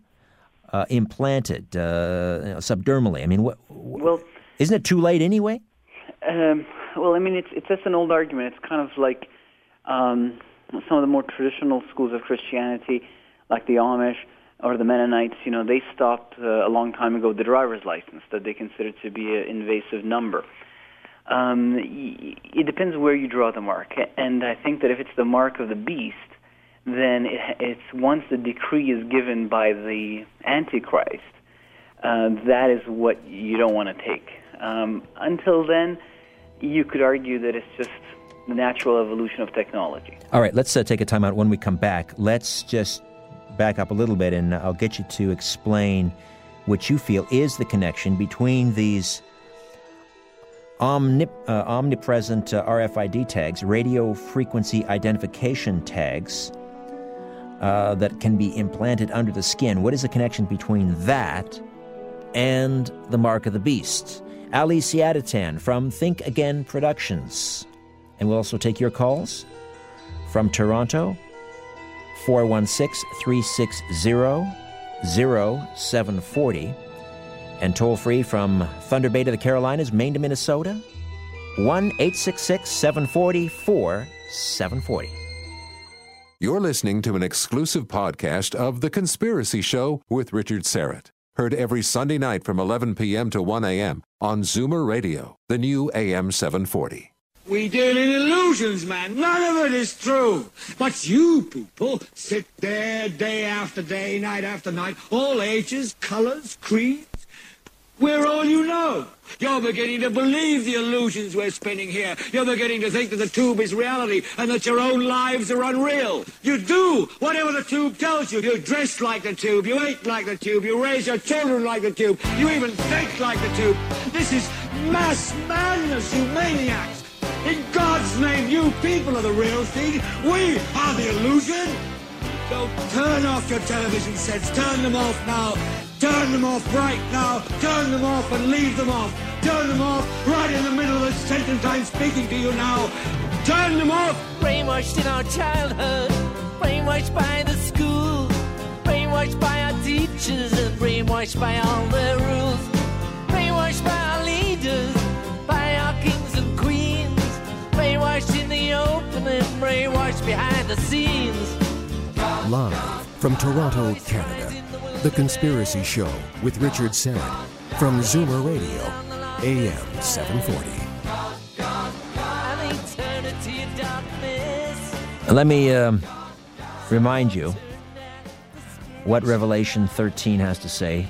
uh, implanted uh, you know, subdermally? I mean, what, well, isn't it too late anyway? Um, well, I mean, it's it's just an old argument. It's kind of like um, some of the more traditional schools of Christianity like the Amish or the Mennonites, you know, they stopped uh, a long time ago the driver's license that they considered to be an invasive number. Um, it depends where you draw the mark, and I think that if it's the mark of the beast, then it's once the decree is given by the Antichrist, uh, that is what you don't want to take. Um, until then, you could argue that it's just the natural evolution of technology. All right, let's uh, take a time out. When we come back, let's just back up a little bit and I'll get you to explain what you feel is the connection between these omnip- uh, omnipresent uh, RFID tags, radio frequency identification tags, uh, that can be implanted under the skin. What is the connection between that and the mark of the beast? Ali Siadatan from Think Again Productions. And we'll also take your calls from Toronto 416 360 0740. And toll free from Thunder Bay to the Carolinas, Maine to Minnesota, 1 866 740 4740. You're listening to an exclusive podcast of The Conspiracy Show with Richard Syrett. Heard every Sunday night from 11 p.m. to 1 a.m. on Zoomer Radio, the new AM 740. We deal in illusions, man. None of it is true. But you people sit there day after day, night after night, all ages, colors, creeds. We're all you know. You're beginning to believe the illusions we're spinning here. You're beginning to think that the tube is reality and that your own lives are unreal. You do whatever the tube tells you. You dress like the tube. You eat like the tube. You raise your children like the tube. You even think like the tube. This is mass madness, you maniacs. In God's name, you people are the real thing. We are the illusion. So turn off your television sets. Turn them off now. Turn them off right now. Turn them off and leave them off. Turn them off right in the middle of the sentence I'm speaking to you now. Turn them off. Brainwashed in our childhood. Brainwashed by the school. Brainwashed by our teachers and brainwashed by all the rules. Brainwashed by our leaders, the brainwashed behind the scenes. Live from Toronto, Canada, The Conspiracy Show with Richard Syrett from Zoomer Radio, AM 740. An eternity of darkness. Let me um, remind you what Revelation 13 has to say.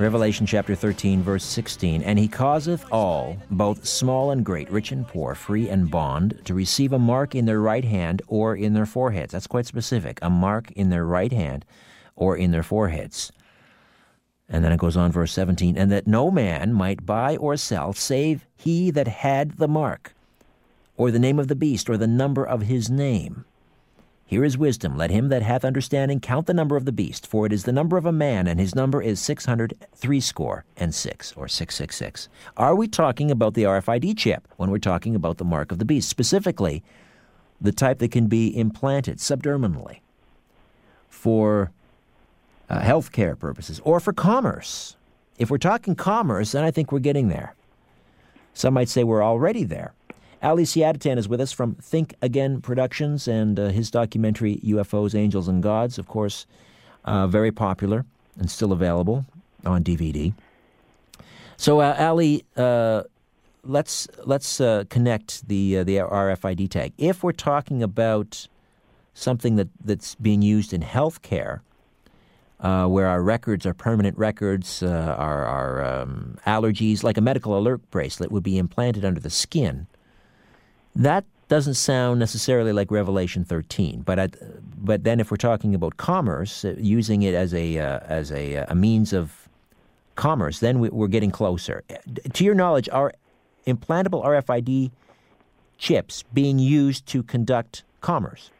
Revelation chapter 13, verse 16. And he causeth all, both small and great, rich and poor, free and bond, to receive a mark in their right hand or in their foreheads. That's quite specific. A mark in their right hand or in their foreheads. And then it goes on, verse 17. And that no man might buy or sell save he that had the mark, or the name of the beast, or the number of his name. Here is wisdom. Let him that hath understanding count the number of the beast, for it is the number of a man, and his number is six hundred threescore and six, or six six six. Are we talking about the RFID chip when we're talking about the mark of the beast, specifically the type that can be implanted subdermally for uh, healthcare purposes or for commerce? If we're talking commerce, then I think we're getting there. Some might say we're already there. Ali Siadatan is with us from Think Again Productions and uh, his documentary UFOs, Angels, and Gods, of course, uh, very popular and still available on DVD. So, uh, Ali, uh, let's let's uh, connect the uh, the RFID tag. If we're talking about something that, that's being used in healthcare, uh, where our records are permanent records, uh, our, our um, allergies, like a medical alert bracelet, would be implanted under the skin. That doesn't sound necessarily like Revelation 13, but I, but then if we're talking about commerce, uh, using it as a uh, as a, a means of commerce, then we, we're getting closer. To your knowledge, are implantable RFID chips being used to conduct commerce?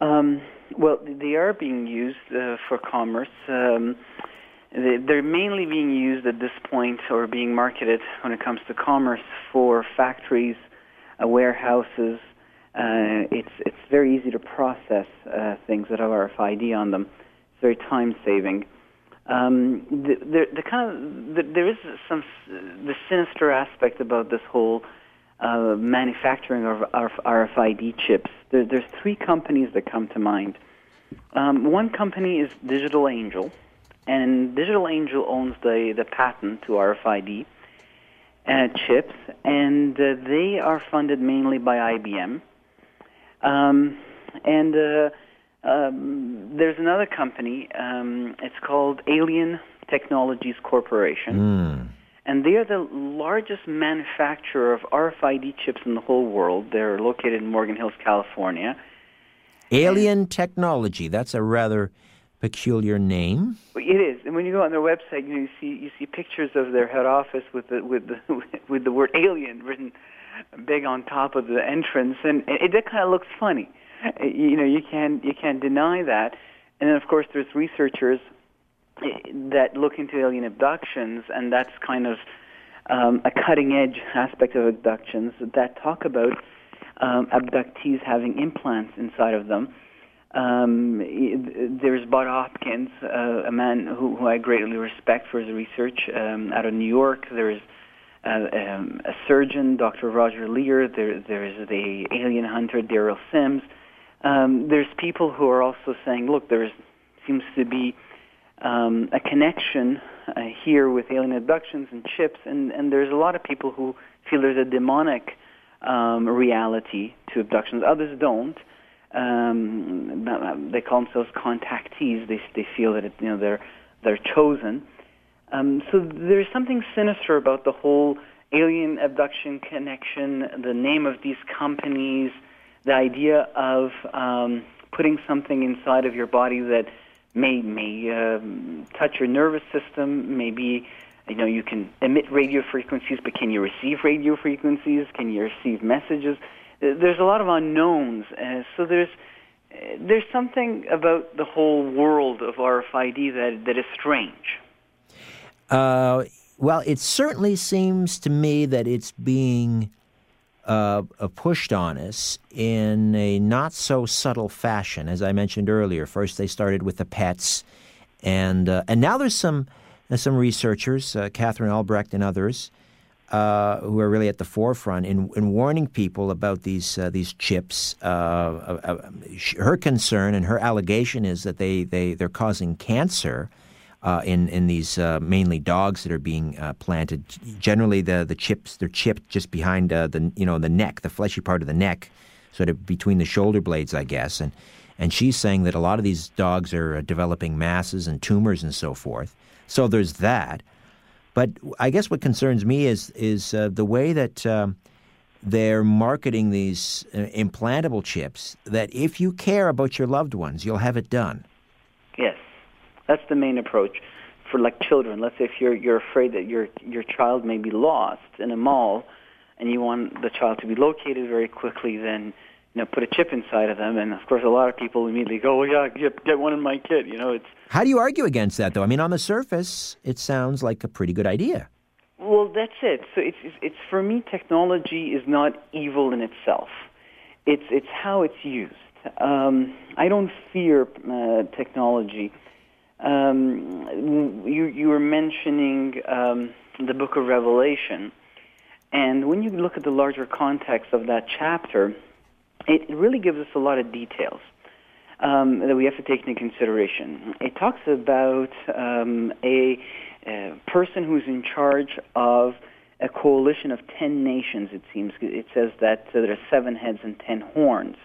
Um, well, they are being used uh, for commerce. Um, they're mainly being used at this point or being marketed when it comes to commerce for factories, uh, warehouses. Uh, it's it's very easy to process uh, things that have RFID on them. It's very time saving. Um, the, the, the kind of the, there is some the sinister aspect about this whole uh, manufacturing of RFID chips. There, there's three companies that come to mind. Um, one company is Digital Angel, and Digital Angel owns the, the patent to RFID uh, chips, and uh, they are funded mainly by IBM. Um, and uh, um, there's another company, um, it's called Alien Technologies Corporation. And they are the largest manufacturer of RFID chips in the whole world. They're located in Morgan Hills, California. Alien technology. That's a rather peculiar name. It is, and when you go on their website, you know you see you see pictures of their head office with the with the [LAUGHS] with the word alien written big on top of the entrance, and it, it kind of looks funny. Uh, You know, you can't you can't deny that. And then of course there's researchers eh, that look into alien abductions, and that's kind of um, a cutting edge aspect of abductions that talk about um, abductees having implants inside of them. Um, there's Bud Hopkins, uh, a man who, who I greatly respect for his research um, out of New York. There's uh, um, a surgeon, Dr. Roger Leir. There, there's the alien hunter, Derrel Sims. Um, there's people who are also saying, look, there seems to be um, a connection uh, here with alien abductions and chips, and, and there's a lot of people who feel there's a demonic um, reality to abductions. Others don't. Um, they call themselves contactees. They they feel that it, you know they're they're chosen. Um, so there's something sinister about the whole alien abduction connection, the name of these companies, the idea of um, putting something inside of your body that may may um, touch your nervous system, maybe you know you can emit radio frequencies, but can you receive radio frequencies? Can you receive messages? There's a lot of unknowns, uh, so there's uh, there's something about the whole world of RFID that that is strange. Uh, well, it certainly seems to me that it's being uh, pushed on us in a not so subtle fashion. As I mentioned earlier, first they started with the pets, and uh, and now there's some some researchers, Katherine Albrecht and others, uh, who are really at the forefront in, in warning people about these uh, these chips. Uh, uh, uh, her concern and her allegation is that they they they're causing cancer. Uh, in in these mainly dogs that are being planted, generally the the chips they're chipped just behind the you know the neck, the fleshy part of the neck, sort of between the shoulder blades, I guess. And and she's saying that a lot of these dogs are developing masses and tumors and so forth. So there's that. But I guess what concerns me is is uh, the way that um, they're marketing these uh, implantable chips. That if you care about your loved ones, you'll have it done. Yes, that's the main approach for like children. Let's say if you're you're afraid that your your child may be lost in a mall, and you want the child to be located very quickly, then you know put a chip inside of them. And of course, a lot of people immediately go, "Well, yeah, get, get one in my kit." You know, it's How do you argue against that, though? I mean, on the surface, it sounds like a pretty good idea. Well, that's it. So it's, it's it's for me, technology is not evil in itself. It's it's how it's used. Um, I don't fear uh, technology. Um, you you were mentioning um, the Book of Revelation, and when you look at the larger context of that chapter, it really gives us a lot of details um, that we have to take into consideration. It talks about um, a, a person who's in charge of a coalition of ten nations. It seems it says that uh, there are seven heads and ten horns,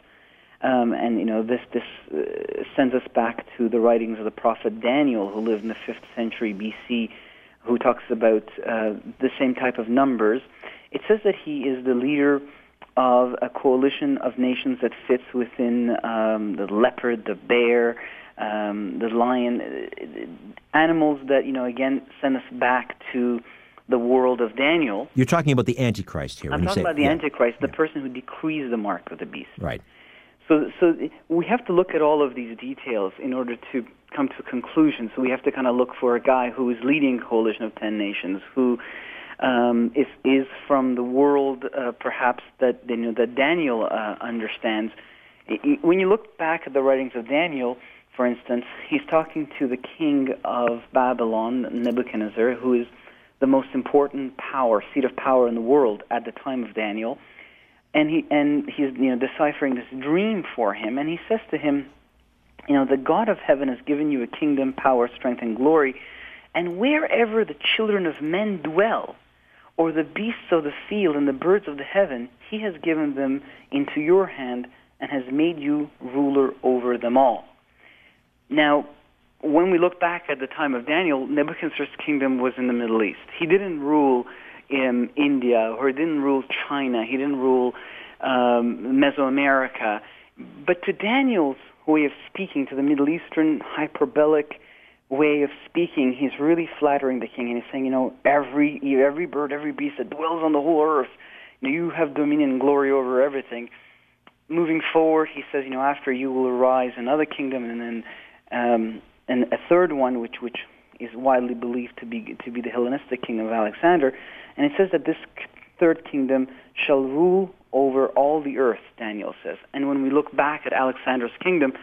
um, and you know this this uh, sends us back to the writings of the prophet Daniel, who lived in the fifth century BC, who talks about uh, the same type of numbers. It says that he is the leader of a coalition of nations that fits within um, the leopard, the bear, um, the lion, animals that you know again send us back to the world of Daniel. You're talking about the Antichrist here. I'm when you talking say, about the yeah, Antichrist, the person who decrees the mark of the beast. Right. So, so we have to look at all of these details in order to come to a conclusion. So we have to kind of look for a guy who is leading a coalition of ten nations, who um, is is from the world uh, perhaps that you know that Daniel uh, understands. When you look back at the writings of Daniel, for instance, he's talking to the king of Babylon, Nebuchadnezzar, who is the most important power, seat of power in the world at the time of Daniel and he and he's you know deciphering this dream for him and he says to him you know the god of heaven has given you a kingdom power strength and glory and wherever the children of men dwell or the beasts of the field and the birds of the heaven he has given them into your hand and has made you ruler over them all now when we look back at the time of Daniel, Nebuchadnezzar's kingdom was in the Middle East. He didn't rule in India, or he didn't rule China. He didn't rule um, Mesoamerica. But to Daniel's way of speaking, to the Middle Eastern hyperbolic way of speaking, he's really flattering the king, and he's saying, you know, every every bird, every beast that dwells on the whole earth, you, have dominion and glory over everything. Moving forward, he says, you know, after you will arise another kingdom, and then um, and a third one, which which is widely believed to be to be the Hellenistic kingdom of Alexander, and it says that this third kingdom shall rule over all the earth. Daniel says, and when we look back at Alexander's kingdom,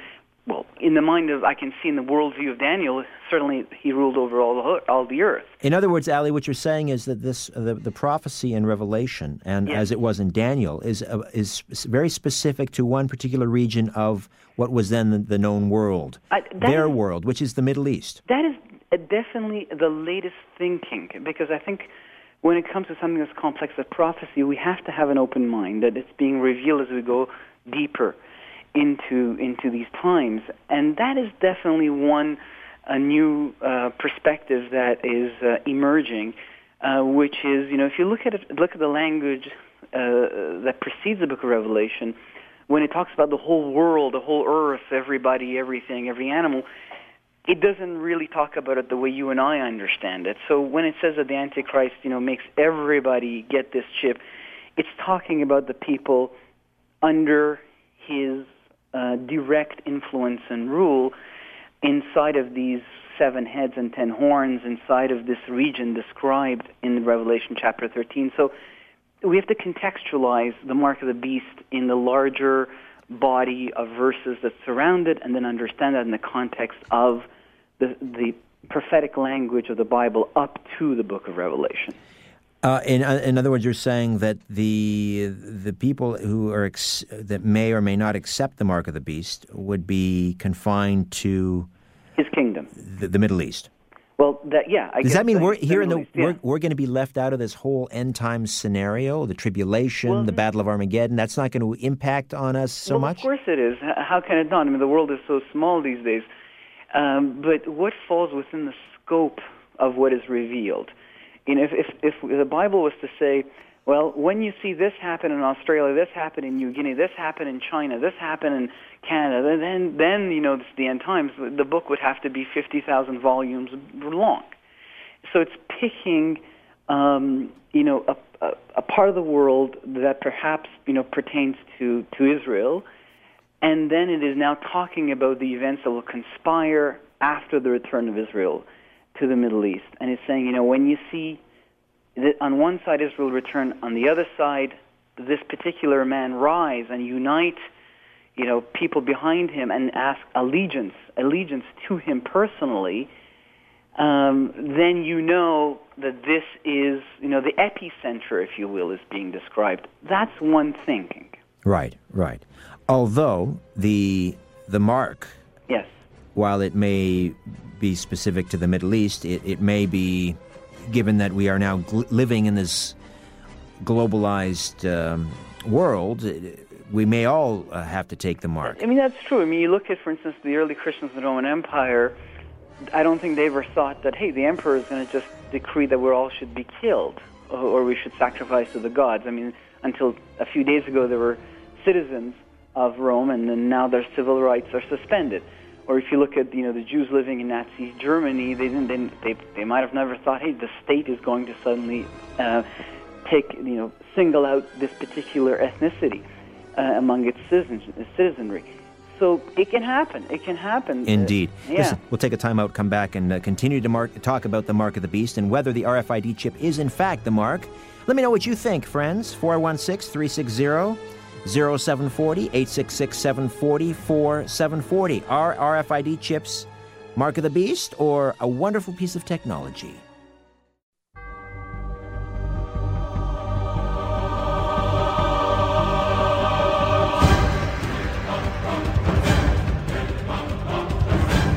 well, in the mind of I can see in the worldview of Daniel, certainly he ruled over all the all the earth. In other words, Ali, what you're saying is that this the, the prophecy in Revelation, and Yes. as it was in Daniel, is uh, is very specific to one particular region of what was then the, the known world, I- their is- world, which is the Middle East. That is uh, definitely the latest thinking because I think when it comes to something as complex as prophecy, we have to have an open mind that it's being revealed as we go deeper into into these times, and that is definitely one a new uh, perspective that is uh, emerging, uh, which is you know if you look at it, look at the language uh, that precedes the Book of Revelation, when it talks about the whole world, the whole earth, everybody, everything, every animal, it doesn't really talk about it the way you and I understand it. So when it says that the Antichrist, you know, makes everybody get this chip, it's talking about the people under his uh, direct influence and rule inside of these seven heads and ten horns inside of this region described in Revelation chapter 13. So we have to contextualize the mark of the beast in the larger body of verses that surround it and then understand that in the context of the, the prophetic language of the Bible up to the book of Revelation. Uh, in, uh, in other words, you're saying that the the people who are ex- that may or may not accept the mark of the beast would be confined to His kingdom. the, the Middle East. Well, that yeah. I Does guess that mean we're here in the East, yeah. we're, we're going to be left out of this whole end times scenario, the tribulation, Well, the Battle of Armageddon? That's not going to impact on us so well, much. Of course it is. How can it not? I mean, the world is so small these days. Um, but what falls within the scope of what is revealed? You know, if, if, if the Bible was to say, well, when you see this happen in Australia, this happen in New Guinea, this happen in China, this happen in Canada, then, then you know, it's the end times. The book would have to be 50,000 volumes long. So it's picking um, you know, a, a, a part of the world that perhaps you know pertains to to Israel, and then it is now talking about the events that will conspire after the return of Israel to the Middle East, and it's saying, you know, when you see that on one side Israel return, on the other side this particular man rise and unite, you know, people behind him and ask allegiance, allegiance to him personally, um, then you know that this is, you know, the epicenter, if you will, is being described. That's one thinking. Right, right. Although the the mark, Yes. While it may be specific to the Middle East, it, it may be, given that we are now gl- living in this globalized um, world, it- we may all uh, have to take the mark. I mean, that's true. I mean, you look at, for instance, the early Christians in the Roman Empire. I don't think they ever thought that, hey, the emperor is going to just decree that we all should be killed or, or we should sacrifice to the gods. I mean, until a few days ago, there were citizens of Rome, and then now their civil rights are suspended. Or if you look at, you know, the Jews living in Nazi Germany, they didn't, they, they, they might have never thought, hey, the state is going to suddenly uh, take, you know, single out this particular ethnicity uh, among its citizens, citizenry. So it can happen. It can happen. Indeed. Uh, yeah. Listen, we'll take a time out, come back, and uh, continue to mark, talk about the mark of the beast and whether the RFID chip is in fact the mark. Let me know what you think, friends. 416 360 0740 866 740 4740. Are RFID chips mark of the beast or a wonderful piece of technology?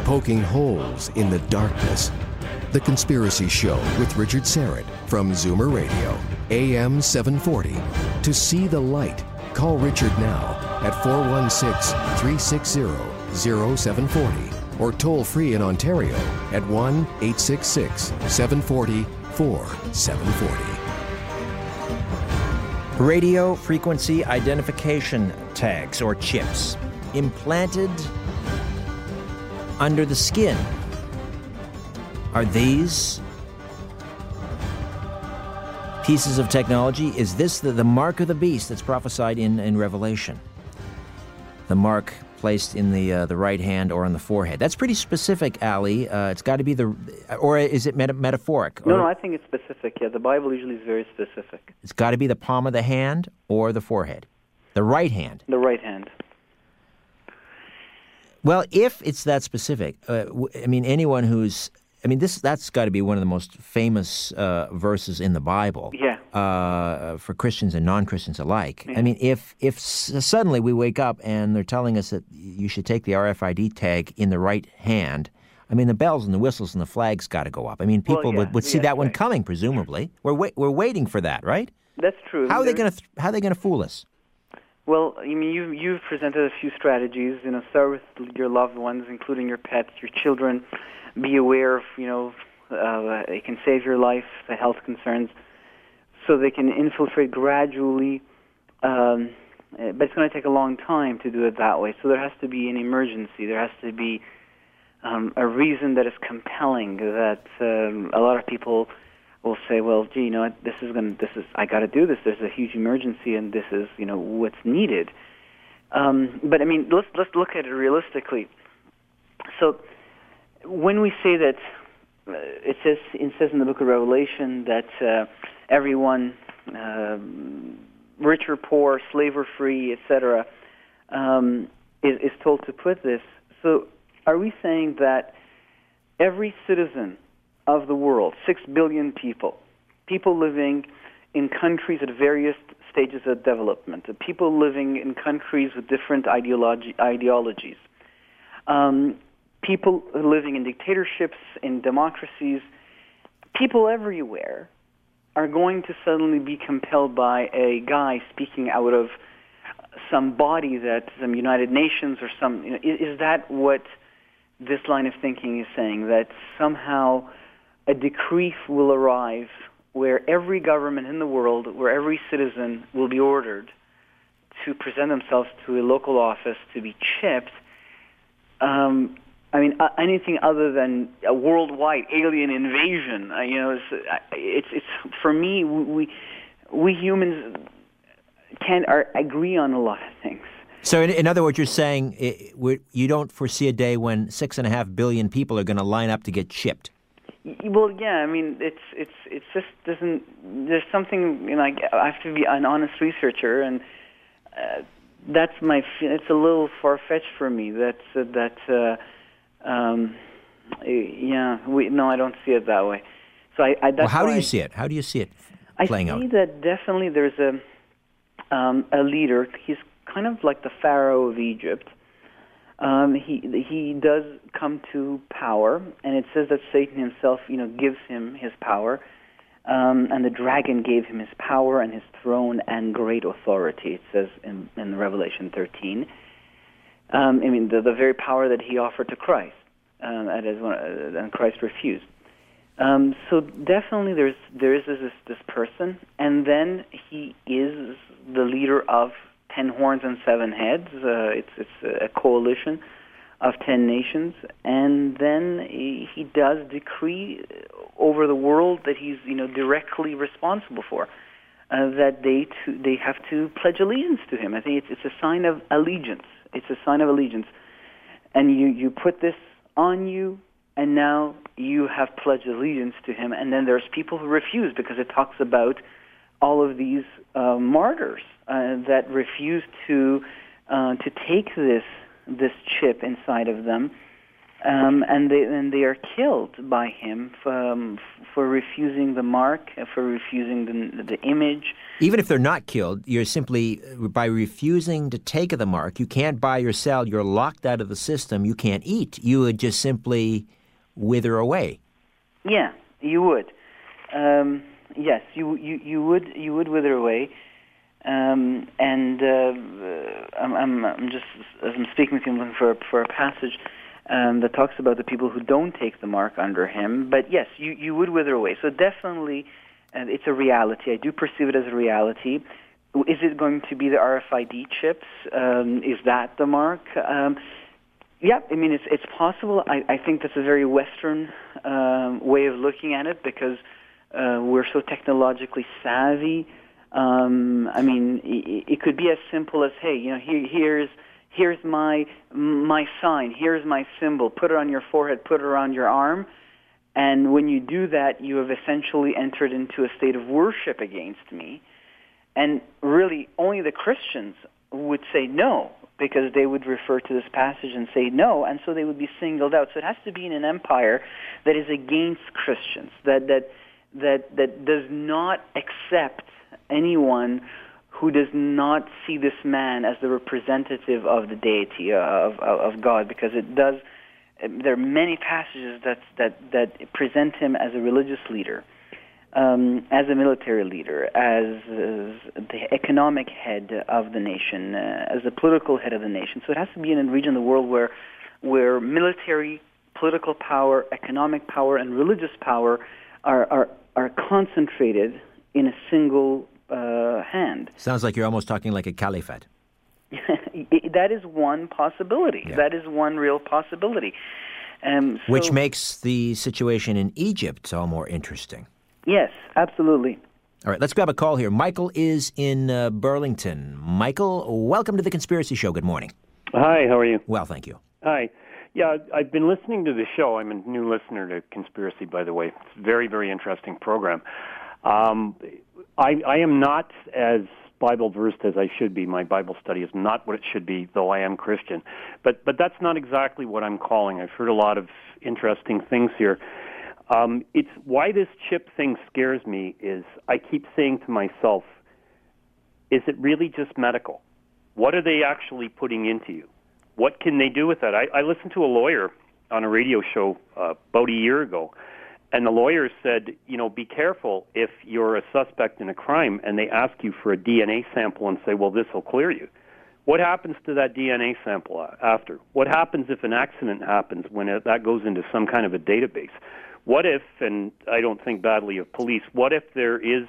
Poking holes in the darkness. The Conspiracy Show with Richard Syrett from Zoomer Radio, AM 740. To see the light, call Richard now at 416 360 0740 or toll free in Ontario at 1 866 740 4740. Radio frequency identification tags or chips implanted under the skin. Are these pieces of technology? Is this the, the mark of the beast that's prophesied in, in Revelation? The mark placed in the uh, the right hand or on the forehead. That's pretty specific, Ali. Uh, it's got to be the, or is it meta- metaphoric? No, Or no, I think it's specific. Yeah, the Bible usually is very specific. It's got to be the palm of the hand or the forehead, the right hand. The right hand. Well, if it's that specific, uh, w- I mean, anyone who's, I mean, this that's got to be one of the most famous uh, verses in the Bible. Yeah. Uh, for Christians and non-Christians alike. Yeah. I mean, if if s- suddenly we wake up and they're telling us that you should take the RFID tag in the right hand. I mean, the bells and the whistles and the flags got to go up. I mean, Well, people yeah, would, would see yeah, that one right. coming, presumably. We're wait, we're waiting for that, right? That's true. How are they going to th- how are they going to fool us? Well, I mean, you you've presented a few strategies. You know, start with your loved ones, including your pets, your children. Be aware of you know uh, it can save your life, the health concerns, so they can infiltrate gradually. Um, uh, but it's going to take a long time to do it that way. So there has to be an emergency. There has to be um, a reason that is compelling. That um, a lot of people will say, "Well, gee, you know, this is going. to This is I got to do this. There's a huge emergency, and this is you know what's needed." Um, but I mean, let's let's look at it realistically. So, when we say that uh, it says it says in the Book of Revelation that uh, everyone, um rich or poor, slave or free, etc., um, is, is told to put this. So, are we saying that every citizen of the world, six billion people, people living in countries at various stages of development, people living in countries with different ideology, ideologies, um, people living in dictatorships, in democracies, people everywhere are going to suddenly be compelled by a guy speaking out of some body that some United Nations or some you know, is, that what this line of thinking is saying that somehow a decree will arrive where every government in the world, where every citizen will be ordered to present themselves to a local office to be chipped. Um, I mean, uh, anything other than a worldwide alien invasion. Uh, you know, it's, uh, it's it's for me. We we humans can't are, agree on a lot of things. So, in, in other words, you're saying it, you don't foresee a day when six and a half billion people are going to line up to get chipped. Well, yeah. I mean, it's it's it's just doesn't. There's something you know. Like, I have to be an honest researcher, and uh, that's my. It's a little far fetched for me. That's uh, that. Uh, um, yeah. We no, I don't see it that way. So I. I well, how do you see it? How do you see it playing out? I see out? that definitely there's a um, a leader. He's kind of like the Pharaoh of Egypt. Um, he he does come to power, and it says that Satan himself, you know, gives him his power, um, and the dragon gave him his power and his throne and great authority. It says in, in Revelation 13. Um, I mean, the, the very power that he offered to Christ, um, uh, and Christ refused. Um, so definitely, there's there is this this person, and then he is the leader of ten horns and seven heads. Uh, it's it's a coalition of ten nations, and then he, he does decree over the world that he's you know directly responsible for. Uh, that they to, they have to pledge allegiance to him. I think it's it's a sign of allegiance. It's a sign of allegiance, and you you put this on you and now you have pledged allegiance to him. And then there's people who refuse because it talks about all of these uh, martyrs uh, that refuse to uh, to take this this chip inside of them, um, and they and they are killed by him for, um, for refusing the mark, uh, for refusing the the image. Even if they're not killed, you're simply by refusing to take the mark. You can't buy or sell. You're locked out of the system. You can't eat. You would just simply wither away. Yeah, you would. Um, yes, you you you would you would wither away. Um, and uh, I'm, I'm I'm just as I'm speaking with you, I'm looking for for a passage um, that talks about the people who don't take the mark under him. But yes, you you would wither away. So definitely, uh, it's a reality. I do perceive it as a reality. Is it going to be the RFID chips? Um, is that the mark? Um, yeah, I mean it's it's possible. I, I think that's a very Western um, way of looking at it because uh, we're so technologically savvy. Um, I mean, it, it could be as simple as, hey, you know, here, here's here's my my sign, here's my symbol. Put it on your forehead, put it around your arm, and when you do that, you have essentially entered into a state of worship against me. And really, only the Christians would say no because they would refer to this passage and say no, and so they would be singled out. So it has to be in an empire that is against Christians, that that that that does not accept anyone who does not see this man as the representative of the deity uh, of of, of God, because it does. There are many passages that that that present him as a religious leader um, as a military leader, as, as the economic head of the nation, uh, as the political head of the nation. So it has to be in a region of the world where, where military, political power, economic power, and religious power are, are, are concentrated in a single uh, hand. Sounds like you're almost talking like a caliphate. [LAUGHS] that is one possibility. Yeah. That is one real possibility. Um, so- Which makes the situation in Egypt all more interesting. Yes, absolutely. All right, let's grab a call here. Michael is in uh, Burlington. Michael, welcome to the Conspiracy Show. Good morning. Hi, how are you? Well, thank you. Hi. Yeah, I've been listening to the show. I'm a new listener to Conspiracy, by the way. It's a very, very interesting program. Um, I, I am not as Bible versed as I should be. My Bible study is not what it should be, though I am Christian. But but that's not exactly what I'm calling. I've heard a lot of interesting things here. Um, it's why this chip thing scares me is I keep saying to myself, is it really just medical? What are they actually putting into you? What can they do with that? I, I listened to a lawyer on a radio show uh, about a year ago, and the lawyers said, you know, be careful if you're a suspect in a crime and they ask you for a DNA sample and say, well, this will clear you. What happens to that DNA sample after? What happens if an accident happens when it, that goes into some kind of a database? What if, and I don't think badly of police, what if there is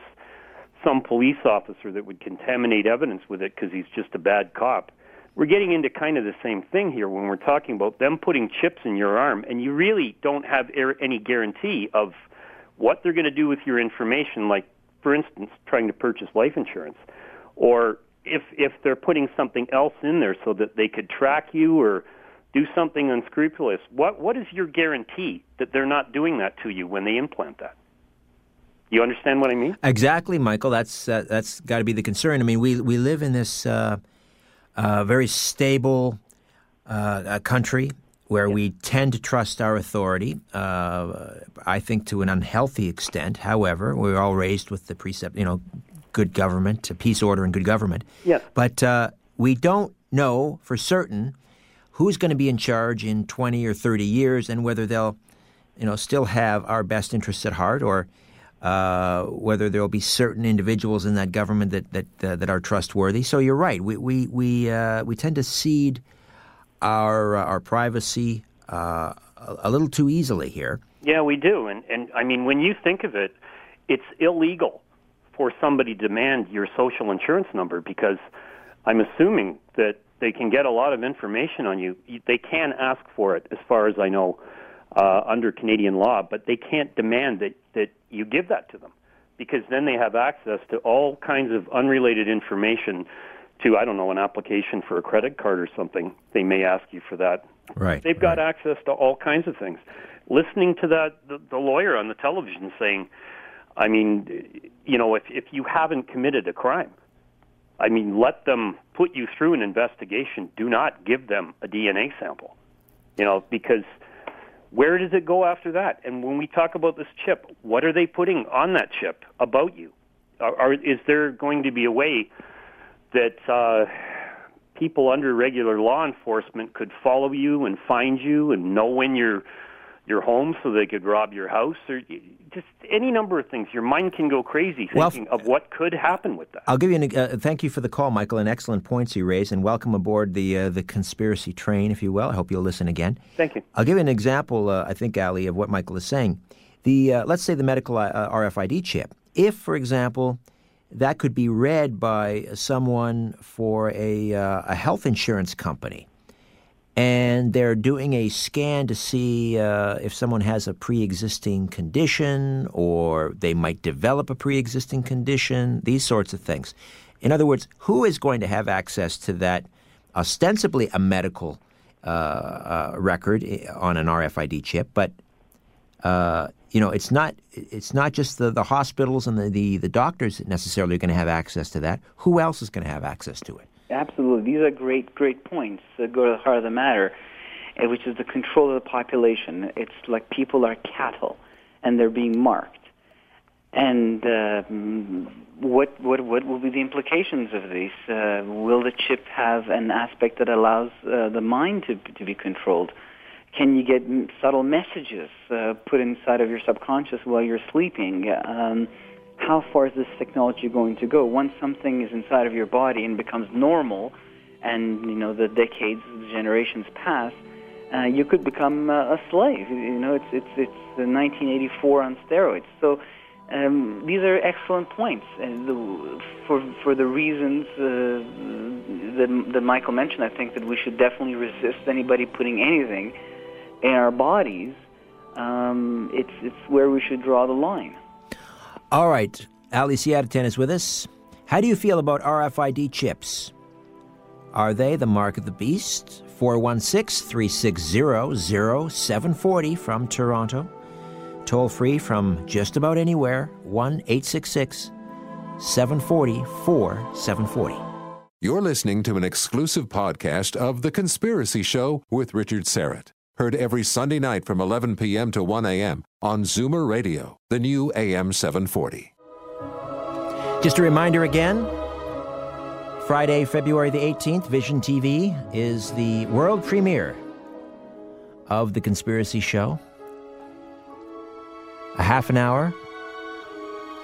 some police officer that would contaminate evidence with it because he's just a bad cop? We're getting into kind of the same thing here when we're talking about them putting chips in your arm, and you really don't have er- any guarantee of what they're going to do with your information. Like, for instance, trying to purchase life insurance, or if if they're putting something else in there so that they could track you or do something unscrupulous. What what is your guarantee that they're not doing that to you when they implant that? You understand what I mean? Exactly, Michael. That's uh, that's got to be the concern. I mean, we we live in this uh, uh, very stable uh, country where we tend to trust our authority. Uh, I think to an unhealthy extent. However, we we're all raised with the precept, you know, good government, peace, order, and good government. Yes. But uh, we don't know for certain who's going to be in charge in 20 or 30 years and whether they'll, you know, still have our best interests at heart or uh, whether there will be certain individuals in that government that that uh, that are trustworthy. So you're right. We we we uh, we tend to cede our uh, our privacy uh, a, a little too easily here. Yeah, we do. And and I mean, when you think of it, it's illegal for somebody to demand your social insurance number because I'm assuming that they can get a lot of information on you. They can ask for it, as far as I know uh, under Canadian law, but they can't demand that, that you give that to them because then they have access to all kinds of unrelated information to, I don't know, an application for a credit card or something. They may ask you for that. Right. They've got right. access to all kinds of things. Listening to that, the, the lawyer on the television saying, I mean, you know, if, if you haven't committed a crime, I mean, let them put you through an investigation. Do not give them a DNA sample, you know, because – where does it go after that? And when we talk about this chip, what are they putting on that chip about you? Are, are, is there going to be a way that uh, people under regular law enforcement could follow you and find you and know when you're your home so they could rob your house or just any number of things. Your mind can go crazy thinking well, of what could happen with that. I'll give you an uh, thank you for the call, Michael, and excellent points you raised, and welcome aboard the uh, the conspiracy train, if you will. I hope you'll listen again. Thank you. I'll give you an example. Uh, I think, Ali, of what Michael is saying. The uh, let's say the medical uh, RFID chip. If, for example, that could be read by someone for a uh, a health insurance company and they're doing a scan to see uh, if someone has a pre-existing condition or they might develop a pre-existing condition these sorts of things. In other words who is going to have access to that ostensibly a medical uh, uh, record eh, on an RFID chip? But uh, you know it's not it's not just the, the hospitals and the, the, the doctors necessarily are going to have access to that. Who else is going to have access to it Absolutely. These are great, great points that go to the heart of the matter, eh, which is the control of the population. It's like people are cattle, and they're being marked. And uh, what, what, what will be the implications of this? Uh, will the chip have an aspect that allows uh, the mind to, to be controlled? Can you get subtle messages uh, put inside of your subconscious while you're sleeping? Um, how far is this technology going to go? Once something is inside of your body and becomes normal, and you know the decades, the generations pass, uh, you could become uh, a slave. You know, it's it's it's 1984 on steroids. So. Um, these are excellent points, and the, for for the reasons uh, that, that Michael mentioned, I think that we should definitely resist anybody putting anything in our bodies. Um, it's it's where we should draw the line. All right, Ali Siadatan is with us. How do you feel about RFID chips? Are they the mark of the beast? 416 360 0740 from Toronto. Toll free from just about anywhere 1 866 740 4740. You're listening to an exclusive podcast of The Conspiracy Show with Richard Syrett. Heard every Sunday night from 11 p.m. to 1 a.m. on Zoomer Radio, the new AM 740. Just a reminder again Friday, February the 18th, Vision TV is the world premiere of The Conspiracy Show. A half an hour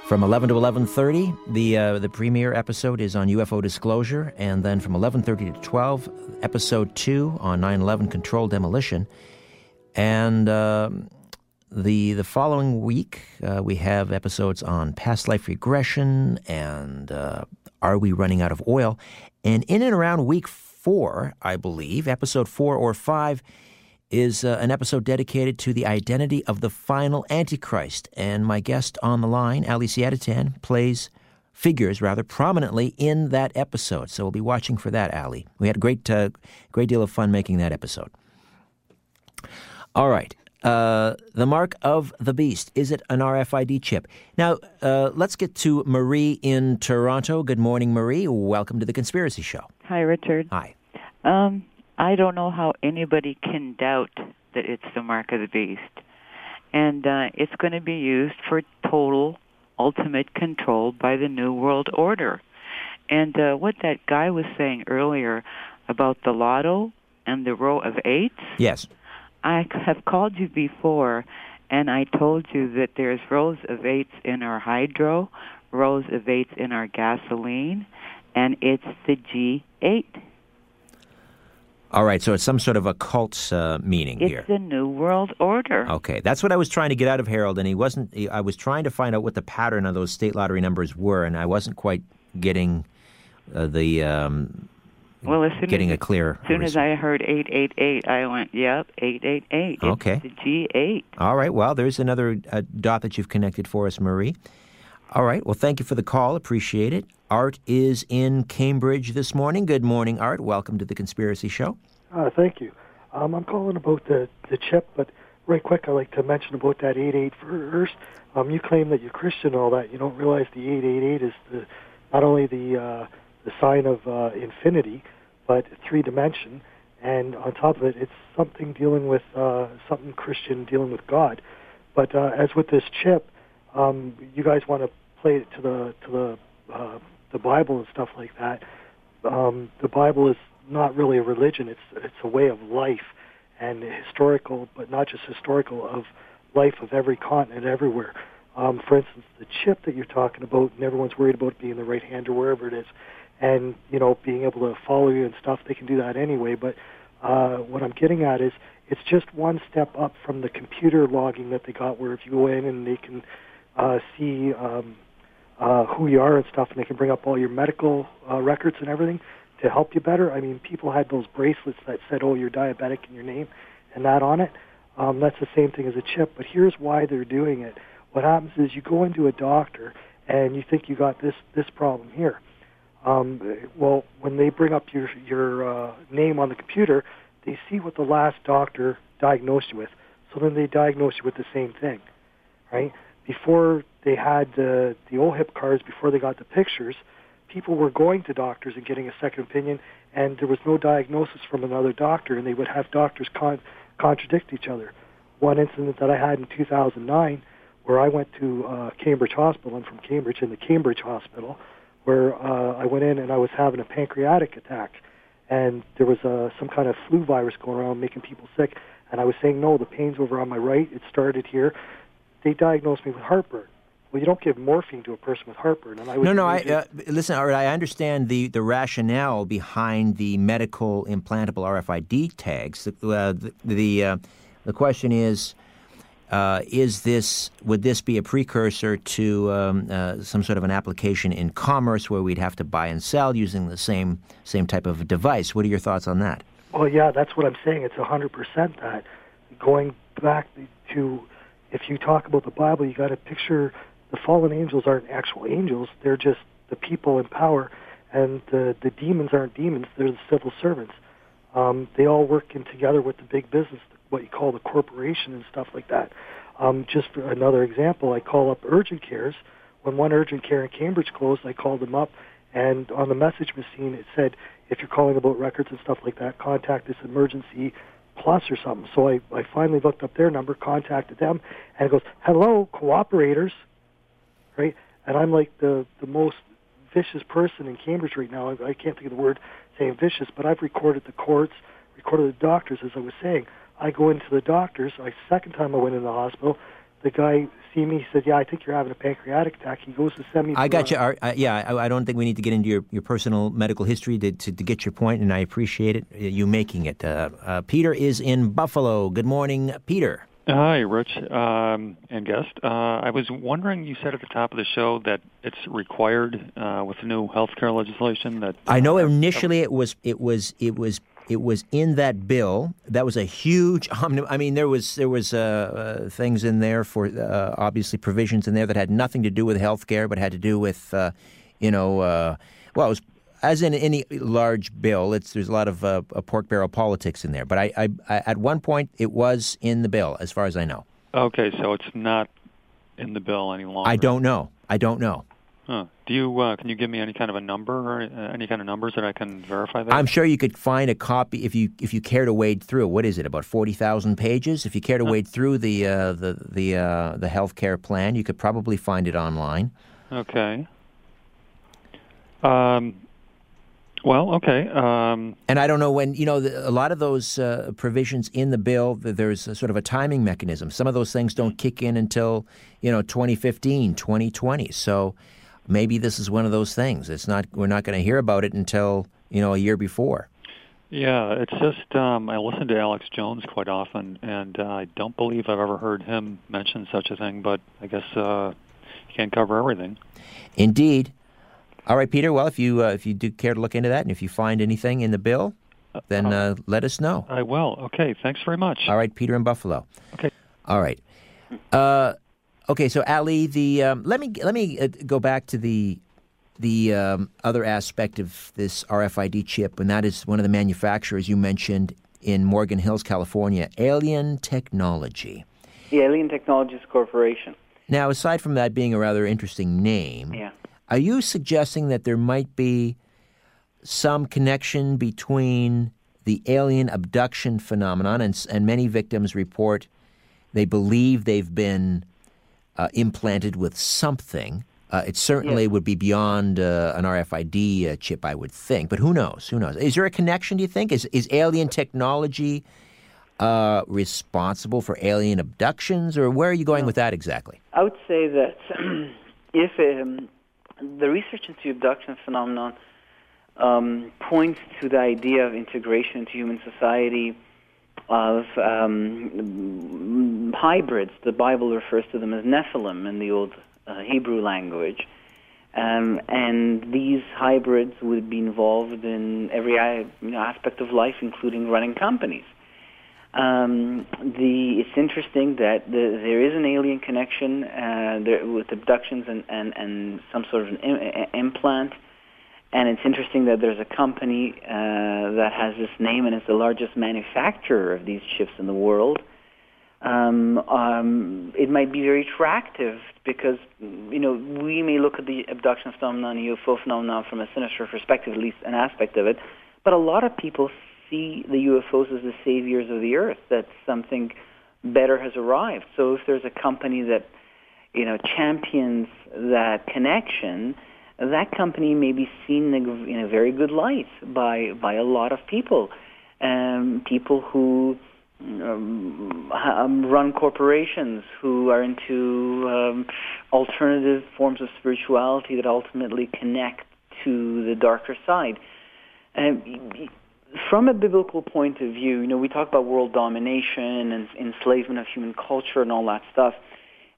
from 11 to 11:30, the uh, the premiere episode is on UFO disclosure, and then from 11:30 to 12, episode two on 9/11 controlled demolition, and uh, the the following week uh, we have episodes on past life regression and uh, are we running out of oil, and in and around week four, I believe, episode four or five, is uh, an episode dedicated to the identity of the final Antichrist. And my guest on the line, Ali Siadatan, plays figures rather prominently in that episode. So we'll be watching for that, Ali. We had a great, uh, great deal of fun making that episode. All right. Uh, the mark of the beast. Is it an RFID chip? Now, uh, let's get to Marie in Toronto. Good morning, Marie. Welcome to the Conspiracy Show. Hi, Richard. Hi. Um, I don't know how anybody can doubt that it's the mark of the beast. And uh, it's going to be used for total, ultimate control by the New World Order. And uh, what that guy was saying earlier about the lotto and the row of eights. Yes. I have called you before, and I told you that there's rows of eights in our hydro, rows of eights in our gasoline, and it's the G8. All right, so it's some sort of occult uh, meaning It's here. the New World Order. Okay, that's what I was trying to get out of Harold, and he wasn't. he- I was trying to find out what the pattern of those state lottery numbers were, and I wasn't quite getting uh, the um, Well, as soon getting as, a clear. as soon as I heard 888, I went, yep, 888. It's Okay. the G8. All right, well, there's another uh, dot that you've connected for us, Marie. All right, well, thank you for the call. Appreciate it. Art is in Cambridge this morning. Good morning, Art. Welcome to the Conspiracy Show. Uh, thank you. Um, I'm calling about the, the chip, but right quick, I'd like to mention about that 88 first. Um, you claim that you're Christian and all that. You don't realize the 888 is the not only the uh, the sign of uh, infinity, but three dimension, and on top of it, it's something dealing with uh, something Christian dealing with God. But uh, as with this chip, um, you guys want to play to the to the uh, the Bible and stuff like that. Um, the Bible is not really a religion; it's it's a way of life and historical, but not just historical of life of every continent everywhere. Um, for instance, the chip that you're talking about, and everyone's worried about being the right hand or wherever it is, and you know being able to follow you and stuff. They can do that anyway. But uh, what I'm getting at is it's just one step up from the computer logging that they got, where if you go in and they can uh, see um, uh, who you are and stuff, and they can bring up all your medical uh, records and everything to help you better. I mean, people had those bracelets that said, "Oh, you're diabetic" in your name, and that on it. Um, that's the same thing as a chip. But here's why they're doing it. What happens is you go into a doctor and you think you got this this problem here. Um, well, when they bring up your your uh, name on the computer, they see what the last doctor diagnosed you with. So then they diagnose you with the same thing, right? Before they had the the OHIP cards, before they got the pictures, people were going to doctors and getting a second opinion, and there was no diagnosis from another doctor, and they would have doctors con- contradict each other. One incident that I had in 2009, where I went to uh, Cambridge Hospital, I'm from Cambridge, in the Cambridge Hospital, where uh, I went in and I was having a pancreatic attack, and there was uh, some kind of flu virus going around making people sick, and I was saying, no, the pain's over on my right, it started here. They diagnosed me with heartburn. Well, you don't give morphine to a person with heartburn, and I No, no. I, uh, listen, Art, I understand the, the rationale behind the medical implantable RFID tags. The uh, the the, uh, the question is, uh, is this would this be a precursor to um, uh, some sort of an application in commerce where we'd have to buy and sell using the same same type of device? What are your thoughts on that? Well, yeah, that's what I'm saying. It's hundred percent that. Going back to, if you talk about the Bible, you got to picture the fallen angels aren't actual angels; they're just the people in power, and the the demons aren't demons; they're the civil servants. Um, they all work in together with the big business, what you call the corporation and stuff like that. Um, just for another example, I call up urgent cares. When one urgent care in Cambridge closed, I called them up, and on the message machine it said, if you're calling about records and stuff like that, contact this emergency plus or something. So I, I finally looked up their number, contacted them, and it goes, hello, cooperators, right? And I'm like the, the most vicious person in Cambridge right now. I, I can't think of the word saying vicious, but I've recorded the courts, recorded the doctors, as I was saying. I go into the doctors. I second time I went in the hospital, the guy see me. He said, "Yeah, I think you're having a pancreatic attack." He goes to send me. I got uh, you. Art. Uh, yeah, I, I don't think we need to get into your, your personal medical history to, to, to get your point, and I appreciate it, uh, you making it. Uh, uh, Peter is in Buffalo. Good morning, Peter. Hi, Rich um, and guest. Uh, I was wondering, you said at the top of the show that it's required uh, with the new health care legislation that. I know initially it was it was it was it was in that bill. That was a huge. [LAUGHS] I mean, there was there was uh, uh, things in there for uh, obviously provisions in there that had nothing to do with health care, but had to do with uh, you know uh, well, it was as in any large bill, it's there's a lot of uh, pork barrel politics in there. But I, I, I, at one point, it was in the bill, as far as I know. Okay, so it's not in the bill any longer. I don't know. I don't know. Huh. Do you uh, can you give me any kind of a number or uh, any kind of numbers that I can verify that? I'm sure you could find a copy if you if you care to wade through. What is it? About forty thousand pages. If you care to huh. wade through the uh, the the uh, the health care plan, you could probably find it online. Okay. Um, well, okay. Um, and I don't know when, you know, the, a lot of those uh, provisions in the bill, there's a sort of a timing mechanism. Some of those things don't kick in until, you know, 2015, 2020. So maybe this is one of those things. It's not, we're not going to hear about it until, you know, a year before. Yeah, it's just um, I listen to Alex Jones quite often, and uh, I don't believe I've ever heard him mention such a thing. But I guess uh, he can't cover everything. Indeed, all right, Peter. Well, if you uh, if you do care to look into that, and if you find anything in the bill, then uh, uh, let us know. I will. Okay. Thanks very much. All right, Peter in Buffalo. Okay. All right. Uh, okay. So Ali, the um, let me let me uh, go back to the the um, other aspect of this RFID chip, and that is one of the manufacturers you mentioned in Morgan Hills, California, Alien Technology. The Alien Technologies Corporation. Now, aside from that being a rather interesting name, yeah. Are you suggesting that there might be some connection between the alien abduction phenomenon, and, and many victims report they believe they've been uh, implanted with something? Uh, it certainly would be beyond uh, an RFID uh, chip, I would think. But who knows? Who knows? Is there a connection? Do you think is is alien technology uh, responsible for alien abductions, or where are you going no. with that exactly? I would say that [CLEARS THROAT] if um, the research into abduction phenomenon um, points to the idea of integration into human society of um, hybrids. The Bible refers to them as Nephilim in the old uh, Hebrew language. Um, and these hybrids would be involved in every uh, you know, aspect of life, including running companies. Um, the it's interesting that the, there is an alien connection uh, there, with abductions and, and, and some sort of an Im- implant. And it's interesting that there's a company uh, that has this name and is the largest manufacturer of these chips in the world. Um, um, it might be very attractive because you know we may look at the abduction phenomenon, UFO phenomenon from a sinister perspective, at least an aspect of it. But a lot of people see the UFOs as the saviors of the Earth, that something better has arrived. So if there's a company that, you know, champions that connection, that company may be seen in a very good light by by a lot of people, um, people who um, run corporations, who are into um, alternative forms of spirituality that ultimately connect to the darker side. Um, from a biblical point of view, you know, we talk about world domination and enslavement of human culture and all that stuff.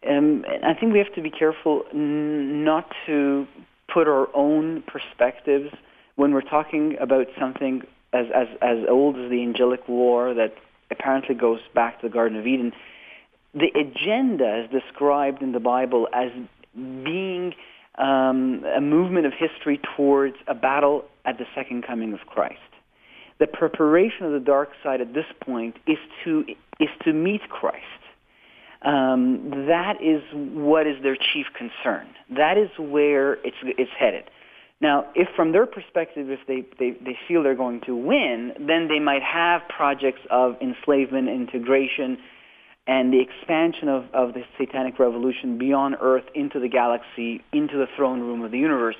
Um, I think we have to be careful n- not to put our own perspectives when we're talking about something as, as, as old as the angelic war that apparently goes back to the Garden of Eden. The agenda is described in the Bible as being um, a movement of history towards a battle at the second coming of Christ the preparation of the dark side at this point is to is to meet Christ. Um, that is what is their chief concern. That is where it's it's headed. Now, if from their perspective, if they, they, they feel they're going to win, then they might have projects of enslavement, integration, and the expansion of, of the satanic revolution beyond Earth into the galaxy, into the throne room of the universe.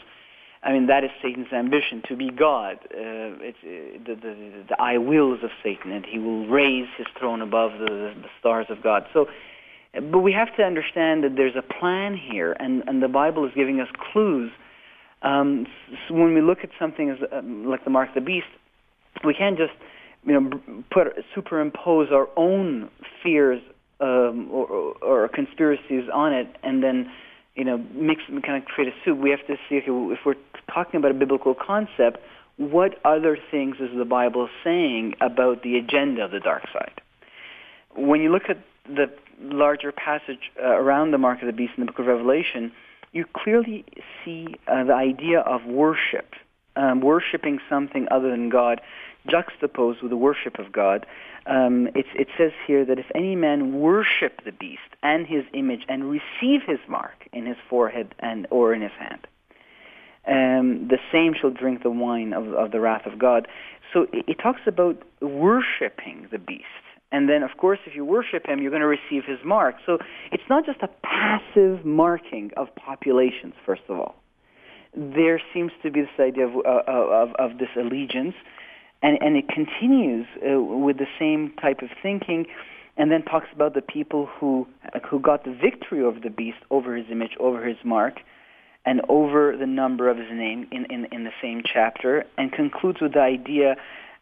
I mean, that is Satan's ambition to be God. Uh, it's uh, the, the, the I wills of Satan, and he will raise his throne above the, the stars of God. So, but we have to understand that there's a plan here, and, and the Bible is giving us clues. Um, so when we look at something as um, like the mark of the beast, we can't just you know put superimpose our own fears um, or, or, conspiracies on it, and then you know mix and kind of create a soup. We have to see okay, if we're talking about a biblical concept, what other things is the Bible saying about the agenda of the dark side? When you look at the larger passage uh, around the mark of the beast in the book of Revelation, you clearly see uh, the idea of worship, um, worshiping something other than God, juxtaposed with the worship of God. Um, it, it says here that if any man worship the beast and his image and receive his mark in his forehead and or in his hand, um, the same shall drink the wine of, of the wrath of God. So it, it talks about worshiping the beast. And then, of course, if you worship him, you're going to receive his mark. So it's not just a passive marking of populations, first of all. There seems to be this idea of, uh, of, of this allegiance, and, and it continues uh, with the same type of thinking, and then talks about the people who, who got the victory over the beast, over his image, over his mark, and over the number of his name in, in, in the same chapter, and concludes with the idea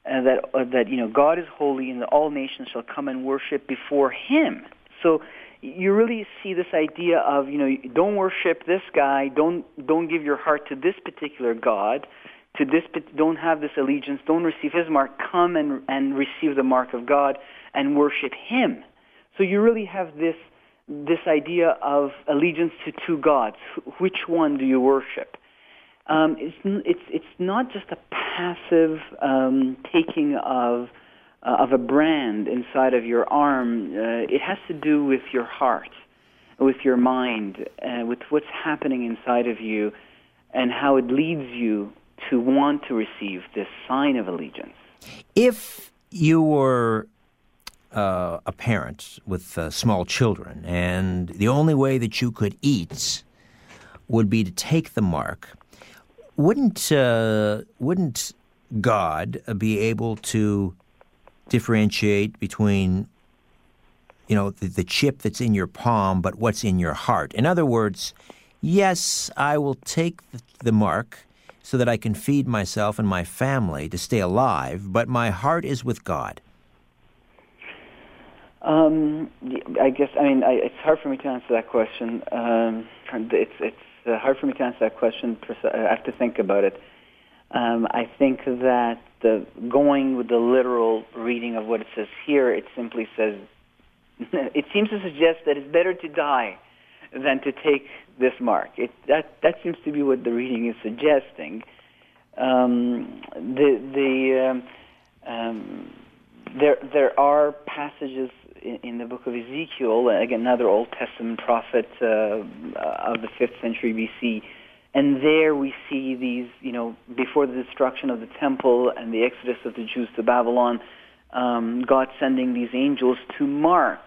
uh, that uh, that you know God is holy and that all nations shall come and worship before Him. So you really see this idea of you know don't worship this guy, don't don't give your heart to this particular God, to this don't have this allegiance, don't receive His mark. Come and and receive the mark of God and worship Him. So you really have this this idea of allegiance to two gods. Which one do you worship? Um, it's it's it's not just a passive um, taking of uh, of a brand inside of your arm. Uh, it has to do with your heart, with your mind, uh, with what's happening inside of you, and how it leads you to want to receive this sign of allegiance. If you were uh, a parent with uh, small children, and the only way that you could eat would be to take the mark wouldn't uh, wouldn't God be able to differentiate between you know the, the, chip that's in your palm, but what's in your heart? In other words, yes, I will take the, mark so that I can feed myself and my family to stay alive, but my heart is with God. Um, I guess I mean I, it's hard for me to answer that question. Um, it's it's uh, hard for me to answer that question. I have to think about it. Um, I think that the going with the literal reading of what it says here, it simply says [LAUGHS] it seems to suggest that it's better to die than to take this mark. It, that that seems to be what the reading is suggesting. Um, the the um, um, there there are passages in, in the book of Ezekiel, again, another Old Testament prophet uh, of the 5th century BC. And there we see these, you know, before the destruction of the temple and the exodus of the Jews to Babylon, um, God sending these angels to mark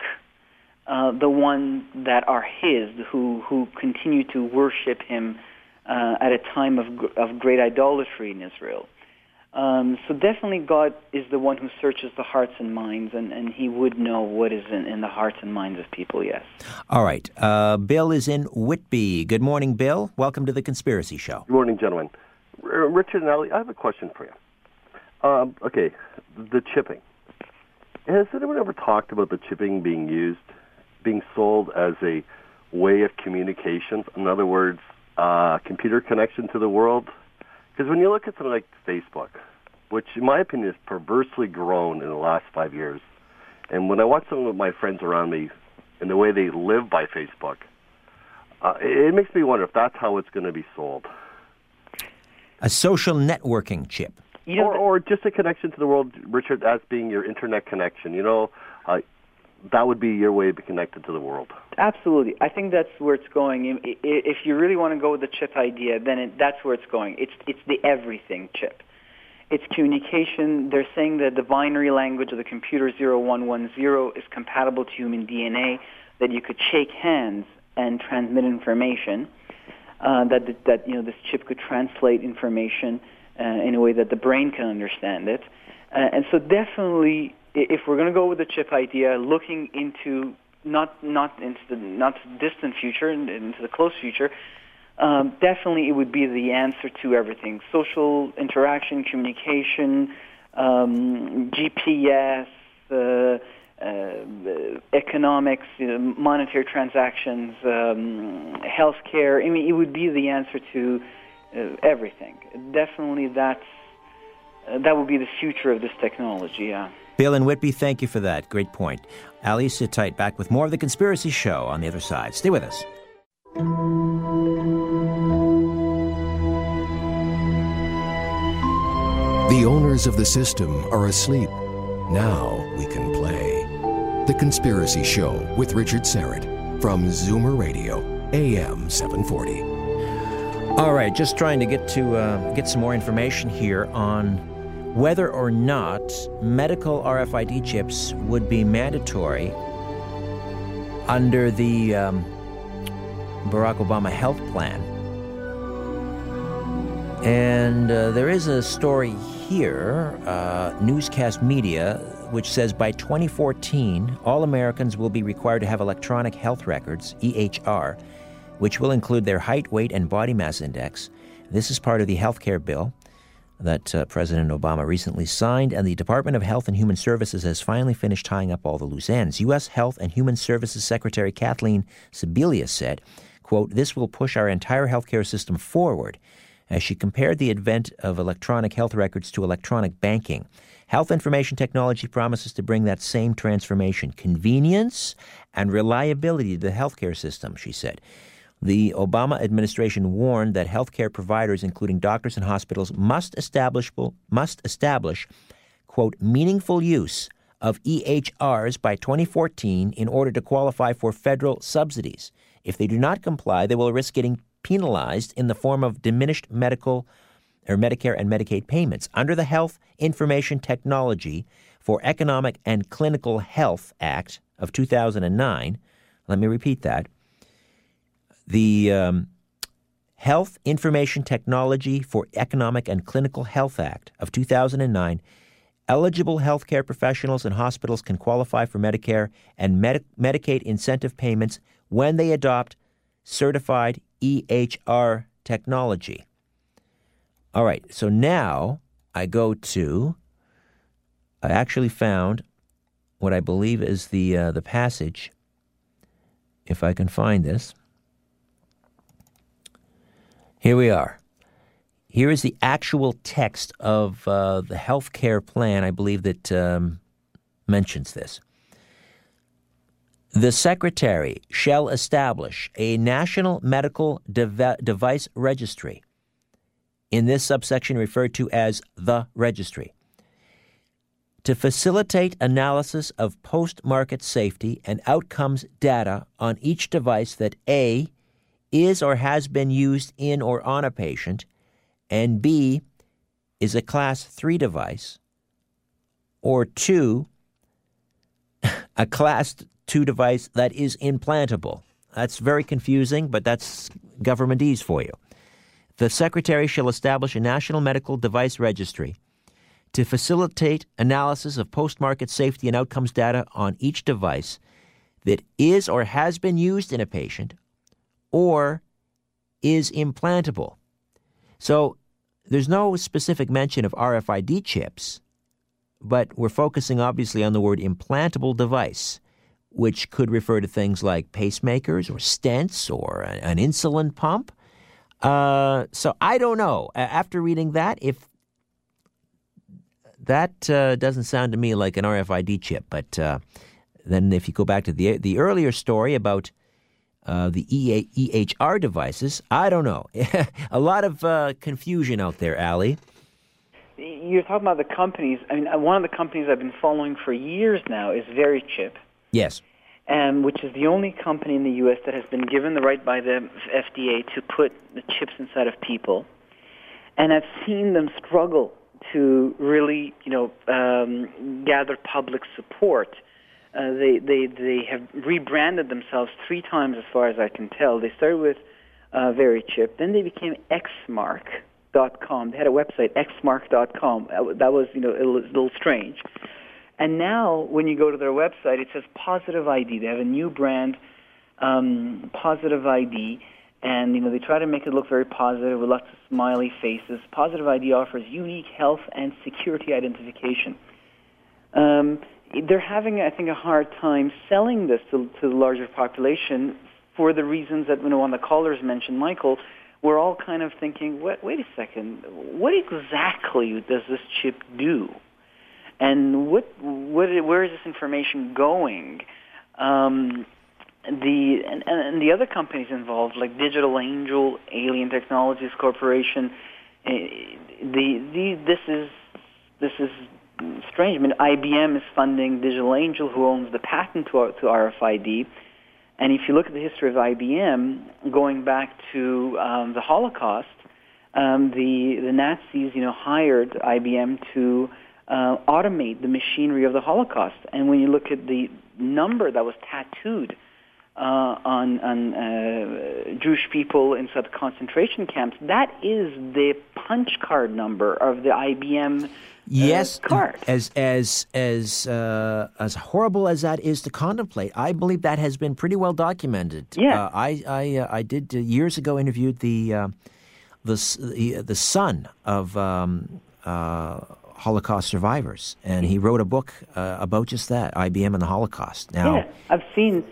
uh, the ones that are His, who who continue to worship Him uh, at a time of of great idolatry in Israel. Um, so definitely God is the one who searches the hearts and minds, and, and he would know what is in, in the hearts and minds of people, yes. All right. Uh, Bill is in Whitby. Good morning, Bill. Welcome to the Conspiracy Show. Good morning, gentlemen. R- Richard and Ali, I have a question for you. Um, okay, the chipping. Has anyone ever talked about the chipping being used, being sold as a way of communications? In other words, uh, computer connection to the world? Because when you look at something like Facebook, which in my opinion has perversely grown in the last five years, and when I watch some of my friends around me and the way they live by Facebook, uh, it makes me wonder if that's how it's going to be sold. A social networking chip. You know, or, or just a connection to the world, Richard, as being your internet connection. You know, uh, that would be your way to be connected to the world. Absolutely. I think that's where it's going. If you really want to go with the chip idea, then it, that's where it's going. It's, it's the everything chip. It's communication. They're saying that the binary language of the computer 0110 is compatible to human DNA, that you could shake hands and transmit information, uh, that, that you know, this chip could translate information uh, in a way that the brain can understand it. Uh, and so definitely if we're going to go with the chip idea, looking into not not into the not distant future, and into the close future, um, definitely it would be the answer to everything: social interaction, communication, um, GPS, uh, uh, economics, you know, monetary transactions, um, healthcare. I mean, it would be the answer to uh, everything. Definitely, that's uh, that would be the future of this technology. Yeah. Bill and Whitby, thank you for that. Great point. Ali, sit tight. Back with more of the Conspiracy Show on the other side. Stay with us. The owners of the system are asleep. Now we can play. The Conspiracy Show with Richard Syrett from Zoomer Radio, AM 740. All right, just trying to get to uh, get some more information here on whether or not medical RFID chips would be mandatory under the um, Barack Obama health plan. And uh, there is a story here, uh, Newscast Media, which says by 2014, all Americans will be required to have electronic health records, EHR, which will include their height, weight, and body mass index. This is part of the health care bill that uh, President Obama recently signed, and the Department of Health and Human Services has finally finished tying up all the loose ends. U.S. Health and Human Services Secretary Kathleen Sebelius said, quote, this will push our entire healthcare system forward as she compared the advent of electronic health records to electronic banking. Health information technology promises to bring that same transformation, convenience and reliability to the healthcare system, she said. The Obama administration warned that healthcare providers, including doctors and hospitals, must establish, must establish quote, meaningful use of EHRs by 2014 in order to qualify for federal subsidies. If they do not comply, they will risk getting penalized in the form of diminished medical or Medicare and Medicaid payments. Under the Health Information Technology for Economic and Clinical Health Act of 2009, let me repeat that. The um, Health Information Technology for Economic and Clinical Health Act of 2009 eligible healthcare professionals and hospitals can qualify for Medicare and Medi- Medicaid incentive payments when they adopt certified EHR technology. All right, so now I go to, I actually found what I believe is the, uh, the passage, if I can find this. Here we are. Here is the actual text of uh, the health care plan, I believe, that um, mentions this. The Secretary shall establish a national medical dev- device registry, in this subsection referred to as the registry, to facilitate analysis of post market safety and outcomes data on each device that A is or has been used in or on a patient, and B is a class 3 device, or 2 [LAUGHS] a class two device that is implantable. That's very confusing, but that's governmentese for you. The Secretary shall establish a national medical device registry to facilitate analysis of post market safety and outcomes data on each device that is or has been used in a patient or is implantable. So there's no specific mention of RFID chips, but we're focusing obviously on the word implantable device which could refer to things like pacemakers or stents or an insulin pump. Uh, so I don't know. After reading that, if that uh, doesn't sound to me like an RFID chip, but uh, then if you go back to the the earlier story about uh, the EA, EHR devices, I don't know. [LAUGHS] A lot of uh, confusion out there, Ali. You're talking about the companies. I mean, one of the companies I've been following for years now is VeriChip. Yes. Um, which is the only company in the U.S. that has been given the right by the FDA to put the chips inside of people. And I've seen them struggle to really, you know, um, gather public support. Uh, they they they have rebranded themselves three times, as far as I can tell. They started with uh, VeriChip, then they became Xmark.com. They had a website, Xmark.com. That was, you know, a little strange. And now, when you go to their website, it says Positive ID. They have a new brand, um, Positive ID, and you know they try to make it look very positive with lots of smiley faces. Positive ID offers unique health and security identification. Um, they're having, I think, a hard time selling this to, to the larger population for the reasons that you know one of the callers mentioned, Michael. We're all kind of thinking, wait, wait a second, what exactly does this chip do? And what, what, where is this information going? Um, the and, and the other companies involved, like Digital Angel, Alien Technologies Corporation, eh, the, the this is this is strange. I mean, IBM is funding Digital Angel, who owns the patent to, to RFID. And if you look at the history of IBM, going back to um, the Holocaust, um, the the Nazis, you know, hired IBM to uh, automate the machinery of the Holocaust. And when you look at the number that was tattooed uh, on, on uh, Jewish people inside the concentration camps, that is the punch card number of the IBM yes, uh, card. As as as uh, as horrible as that is to contemplate, I believe that has been pretty well documented. Yeah, uh, I I uh, I did uh, years ago interviewed the uh, the the, the son of. Um, Holocaust survivors, and he wrote a book about just that, IBM and the Holocaust. Now, yeah, I've seen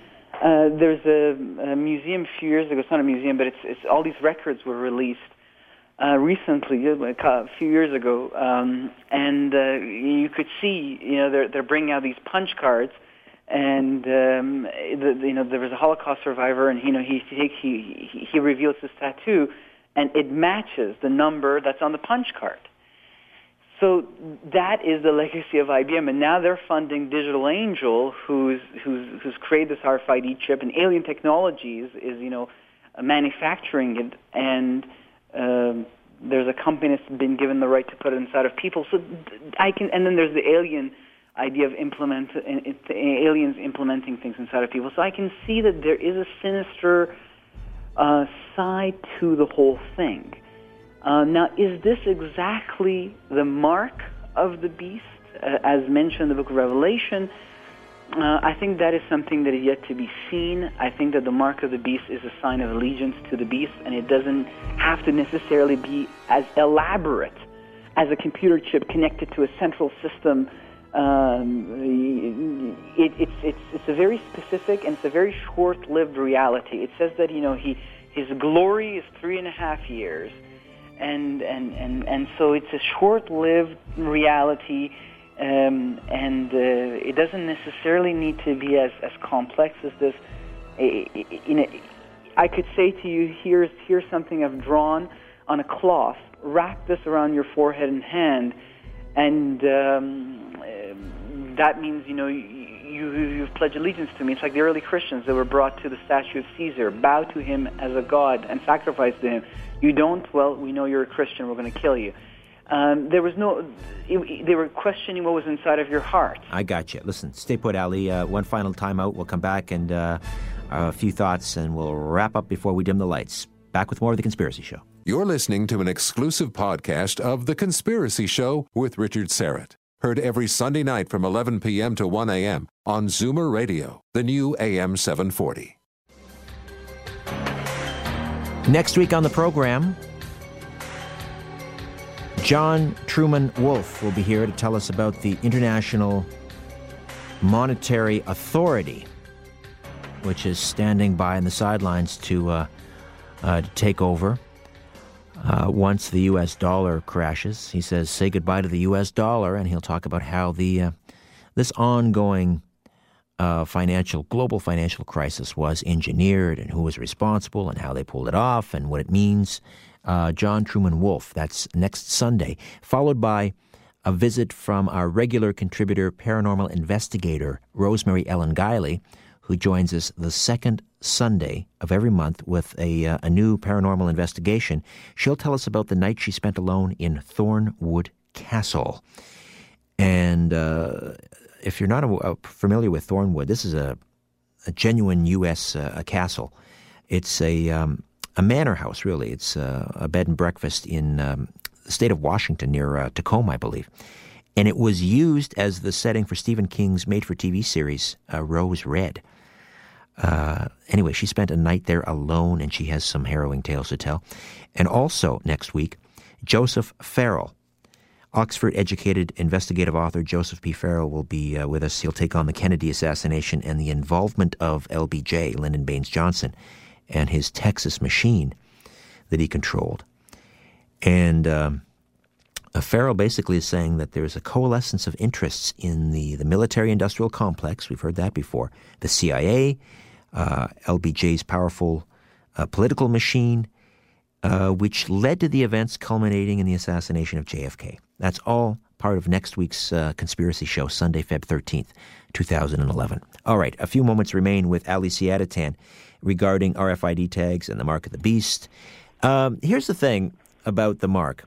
uh, there's a, a, museum a few years ago. It's not a museum, but it's, it's all these records were released uh, recently, a few years ago, um, and uh, you could see, you know, they're they're bringing out these punch cards, and um, the, you know there was a Holocaust survivor, and you know he he he he reveals his tattoo, and it matches the number that's on the punch card. So that is the legacy of IBM, and now they're funding Digital Angel, who's who's who's created this RFID chip, and Alien Technologies is you know manufacturing it, and um, there's a company that's been given the right to put it inside of people. So I can, and then there's the alien idea of implement aliens implementing things inside of people. So I can see that there is a sinister uh, side to the whole thing. Uh, now, is this exactly the mark of the beast, uh, as mentioned in the book of Revelation? Uh, I think that is something that is yet to be seen. I think that the mark of the beast is a sign of allegiance to the beast, and it doesn't have to necessarily be as elaborate as a computer chip connected to a central system. Um, it, it's, it's, it's a very specific and it's a very short-lived reality. It says that you know he his glory is three and a half years and and and and so it's a short-lived reality, um, and uh, it doesn't necessarily need to be as as complex as this. You know, I could say to you, here's here's something I've drawn on a cloth. Wrap this around your forehead and hand, and um, that means you know you, you've pledged allegiance to me. It's like the early Christians that were brought to the statue of Caesar, bow to him as a god, and sacrifice to him. You don't? Well, we know you're a Christian. We're going to kill you. Um, there was no. It, they were questioning what was inside of your heart. I got you. Listen, stay put, Ali. Uh, one final time out. We'll come back and uh, a few thoughts, and we'll wrap up before we dim the lights. Back with more of the Conspiracy Show. You're listening to an exclusive podcast of The Conspiracy Show with Richard Syrett. Heard every Sunday night from 11 p.m. to 1 a.m. on Zoomer Radio, the new AM 740. Next week on the program, John Truman Wolfe will be here to tell us about the International Monetary Authority, which is standing by on the sidelines to, uh, uh, to take over uh, once the U.S. dollar crashes. He says, "Say goodbye to the U.S. dollar," and he'll talk about how the uh, this ongoing uh, financial global financial crisis was engineered and who was responsible and how they pulled it off and what it means. Uh, John Truman Wolfe. That's next Sunday, followed by a visit from our regular contributor, paranormal investigator Rosemary Ellen Guiley, who joins us the second Sunday of every month with a, uh, a new paranormal investigation. She'll tell us about the night she spent alone in Thornewood Castle. And uh, if you're not a, familiar with Thornewood, this is a, a genuine U.S. Uh, castle. It's a, um, a manor house, really. It's uh, a bed and breakfast in um, the state of Washington near uh, Tacoma, I believe. And it was used as the setting for Stephen King's made for TV series, uh, Rose Red. Uh, anyway, she spent a night there alone, and she has some harrowing tales to tell. And also next week, Joseph Farrell Oxford educated investigative author Joseph P. Farrell will be uh, with us. He'll take on the Kennedy assassination and the involvement of LBJ, Lyndon Baines Johnson, and his Texas machine that he controlled. And um, Farrell basically is saying that there's a coalescence of interests in the, the military industrial complex. We've heard that before. The CIA, uh, LBJ's powerful uh, political machine, uh, which led to the events culminating in the assassination of JFK. That's all part of next week's uh, conspiracy show, Sunday, Feb 13th, 2011. All right, a few moments remain with Ali Siadatan regarding RFID tags and the mark of the beast. Um, here's the thing about the mark.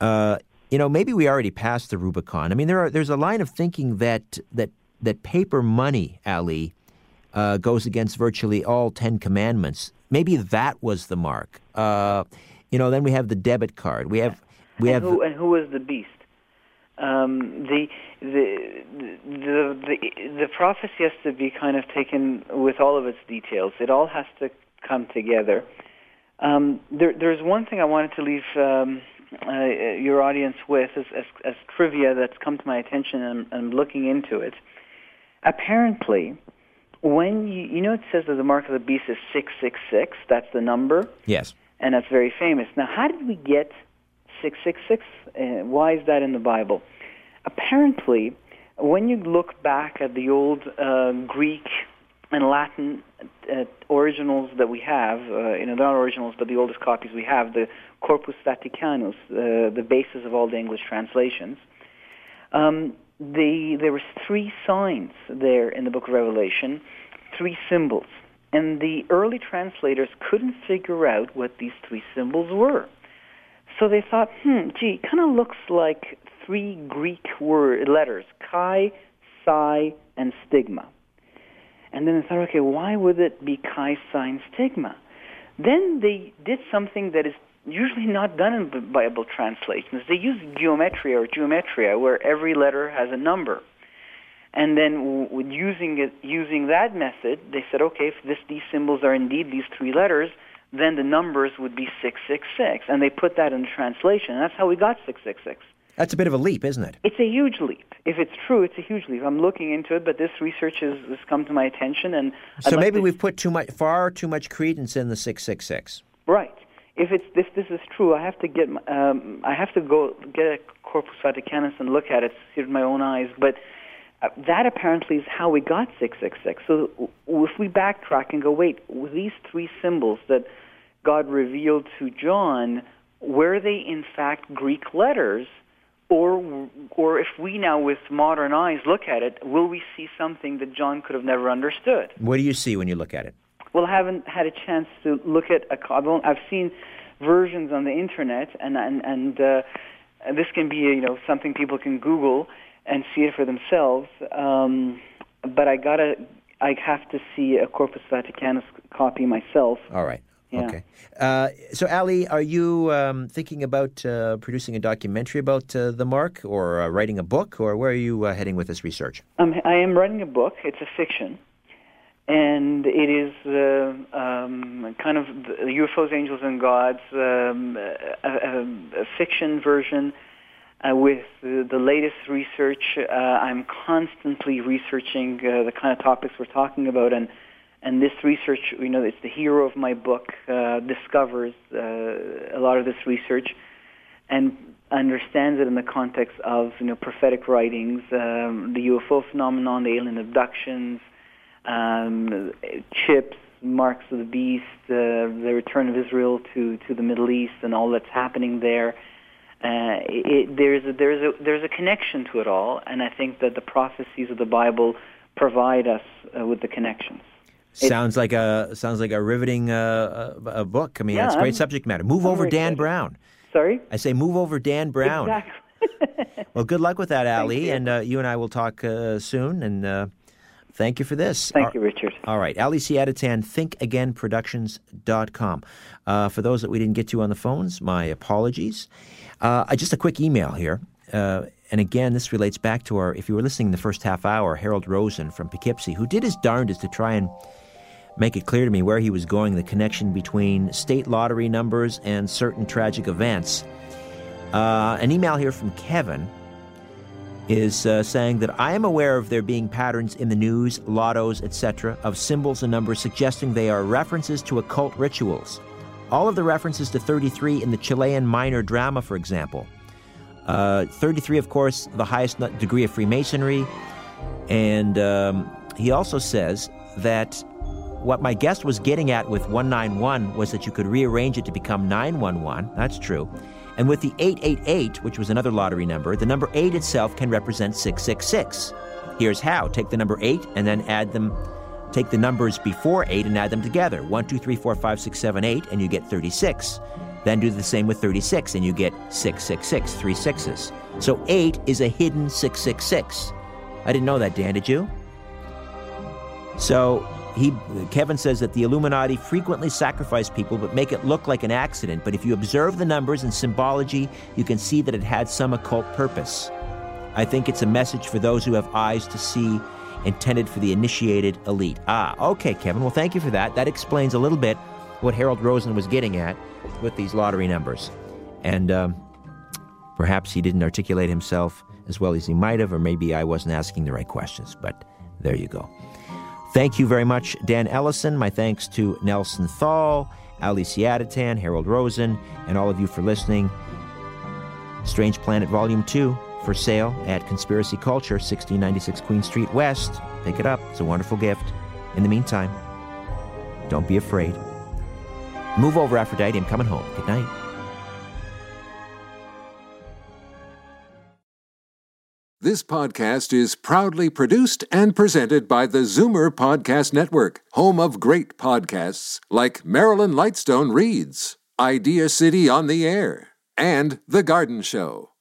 Uh, you know, maybe we already passed the Rubicon. I mean, there are there's a line of thinking that that that paper money, Ali, uh, goes against virtually all Ten Commandments. Maybe that was the mark. Uh, you know, then we have the debit card. We have we and have who, and who was the beast? Um, the, the the the the prophecy has to be kind of taken with all of its details. It all has to come together. Um, there, there's one thing I wanted to leave um, uh, your audience with as, as, as trivia that's come to my attention, and I'm, I'm looking into it. Apparently, when you you know it says that the mark of the beast is six six six. That's the number, yes. and that's very famous. Now, how did we get six six six? Uh, why is that in the Bible? Apparently, when you look back at the old uh, Greek and Latin uh, originals that we have, uh, you know, they're not originals, but the oldest copies we have, the Corpus Vaticanus, uh, the basis of all the English translations. Um, the, there was three signs there in the Book of Revelation, three symbols, and the early translators couldn't figure out what these three symbols were. So they thought, hmm, gee, kind of looks like three Greek word letters, chi, psi, and stigma. And then they thought, okay, why would it be chi, psi, and stigma? Then they did something that is usually not done in Bible translations. They use geometria or gematria, where every letter has a number. And then using it, using that method, they said, okay, if this, these symbols are indeed these three letters, then the numbers would be 666. And they put that in the translation. And that's how we got 666. That's a bit of a leap, isn't it? It's a huge leap. If it's true, it's a huge leap. I'm looking into it, but this research has, has come to my attention, and I'd So like maybe to- we've put too much, far too much credence in the six six six. right. If it's if this is true, I have to get um, I have to go get a Corpus Vaticanus and look at it, see it with my own eyes. But that apparently is how we got 666. So if we backtrack and go, wait, these three symbols that God revealed to John, were they in fact Greek letters? Or, or if we now, with modern eyes, look at it, will we see something that John could have never understood? What do you see when you look at it? Well, I haven't had a chance to look at a. I've I've seen versions on the internet, and and and uh, and this can be you know something people can Google and see it for themselves. Um, but I gotta, I have to see a Corpus Vaticanus copy myself. All right. Yeah. Okay. Uh, so, Ali, are you um, thinking about uh, producing a documentary about uh, the mark, or uh, writing a book, or where are you uh, heading with this research? Um, I am writing a book. It's a fiction, and it is uh, um, kind of the UFOs, Angels, and Gods, um, a, a, a fiction version uh, with the, the latest research. Uh, I'm constantly researching uh, the kind of topics we're talking about, and and this research, you know, it's the hero of my book, uh, discovers uh, a lot of this research and understands it in the context of you know prophetic writings, um, the UFO phenomenon, the alien abductions, um, chips, marks of the beast, uh, the return of Israel to to the Middle East, and all that's happening there. Uh, it, there's a, there's a there's a connection to it all, and I think that the prophecies of the Bible provide us uh, with the connections. Sounds like a sounds like a riveting uh, a, a book. I mean, Yeah, that's great I'm- subject matter. Move I'm over Dan excited. Brown. Sorry. I say move over Dan Brown. Exactly. Well, good luck with that, [LAUGHS] Ali, and uh, you and I will talk uh, soon. And uh, thank you for this. Thank you, Richard. All right, Ali Siadatan, thinkagainproductions.com. Uh, for those that we didn't get to on the phones, my apologies. Uh, just a quick email here. Uh, and again, this relates back to our, if you were listening in the first half hour, Harold Rosen from Poughkeepsie, who did his darndest to try and make it clear to me where he was going, the connection between state lottery numbers and certain tragic events. Uh, an email here from Kevin is uh, saying that I am aware of there being patterns in the news, lottos, etc., of symbols and numbers suggesting they are references to occult rituals. All of the references to 33 in the Chilean miner drama, for example. Uh, 33, of course, the highest degree of Freemasonry. And um, he also says that what my guest was getting at with 191 was that you could rearrange it to become 911. That's true. And with the 888, which was another lottery number, the number 8 itself can represent 666. Here's how take the number 8 and then add them, take the numbers before 8 and add them together 1, 2, 3, 4, 5, 6, 7, 8, and you get 36. Then do the same with 36 and you get 666, three sixes. So 8 is a hidden 666. I didn't know that, Dan, did you? So he, Kevin says that the Illuminati frequently sacrifice people but make it look like an accident. But if you observe the numbers and symbology, you can see that it had some occult purpose. I think it's a message for those who have eyes to see, intended for the initiated elite. Ah, okay, Kevin. Well, thank you for that. That explains a little bit what Harold Rosen was getting at with these lottery numbers. And um, perhaps he didn't articulate himself as well as he might have, or maybe I wasn't asking the right questions. But there you go. Thank you very much, Dan Ellison. My thanks to Nelson Thall, Ali Siadatan, Harold Rosen, and all of you for listening. Strange Planet Volume 2 for sale at Conspiracy Culture, 1696 Queen Street West. Pick it up. It's a wonderful gift. In the meantime, don't be afraid. Move over, Aphrodite. I'm coming home. Good night. This podcast is proudly produced and presented by the Zoomer Podcast Network, home of great podcasts like Marilyn Lightstone Reads, Idea City on the Air, and The Garden Show.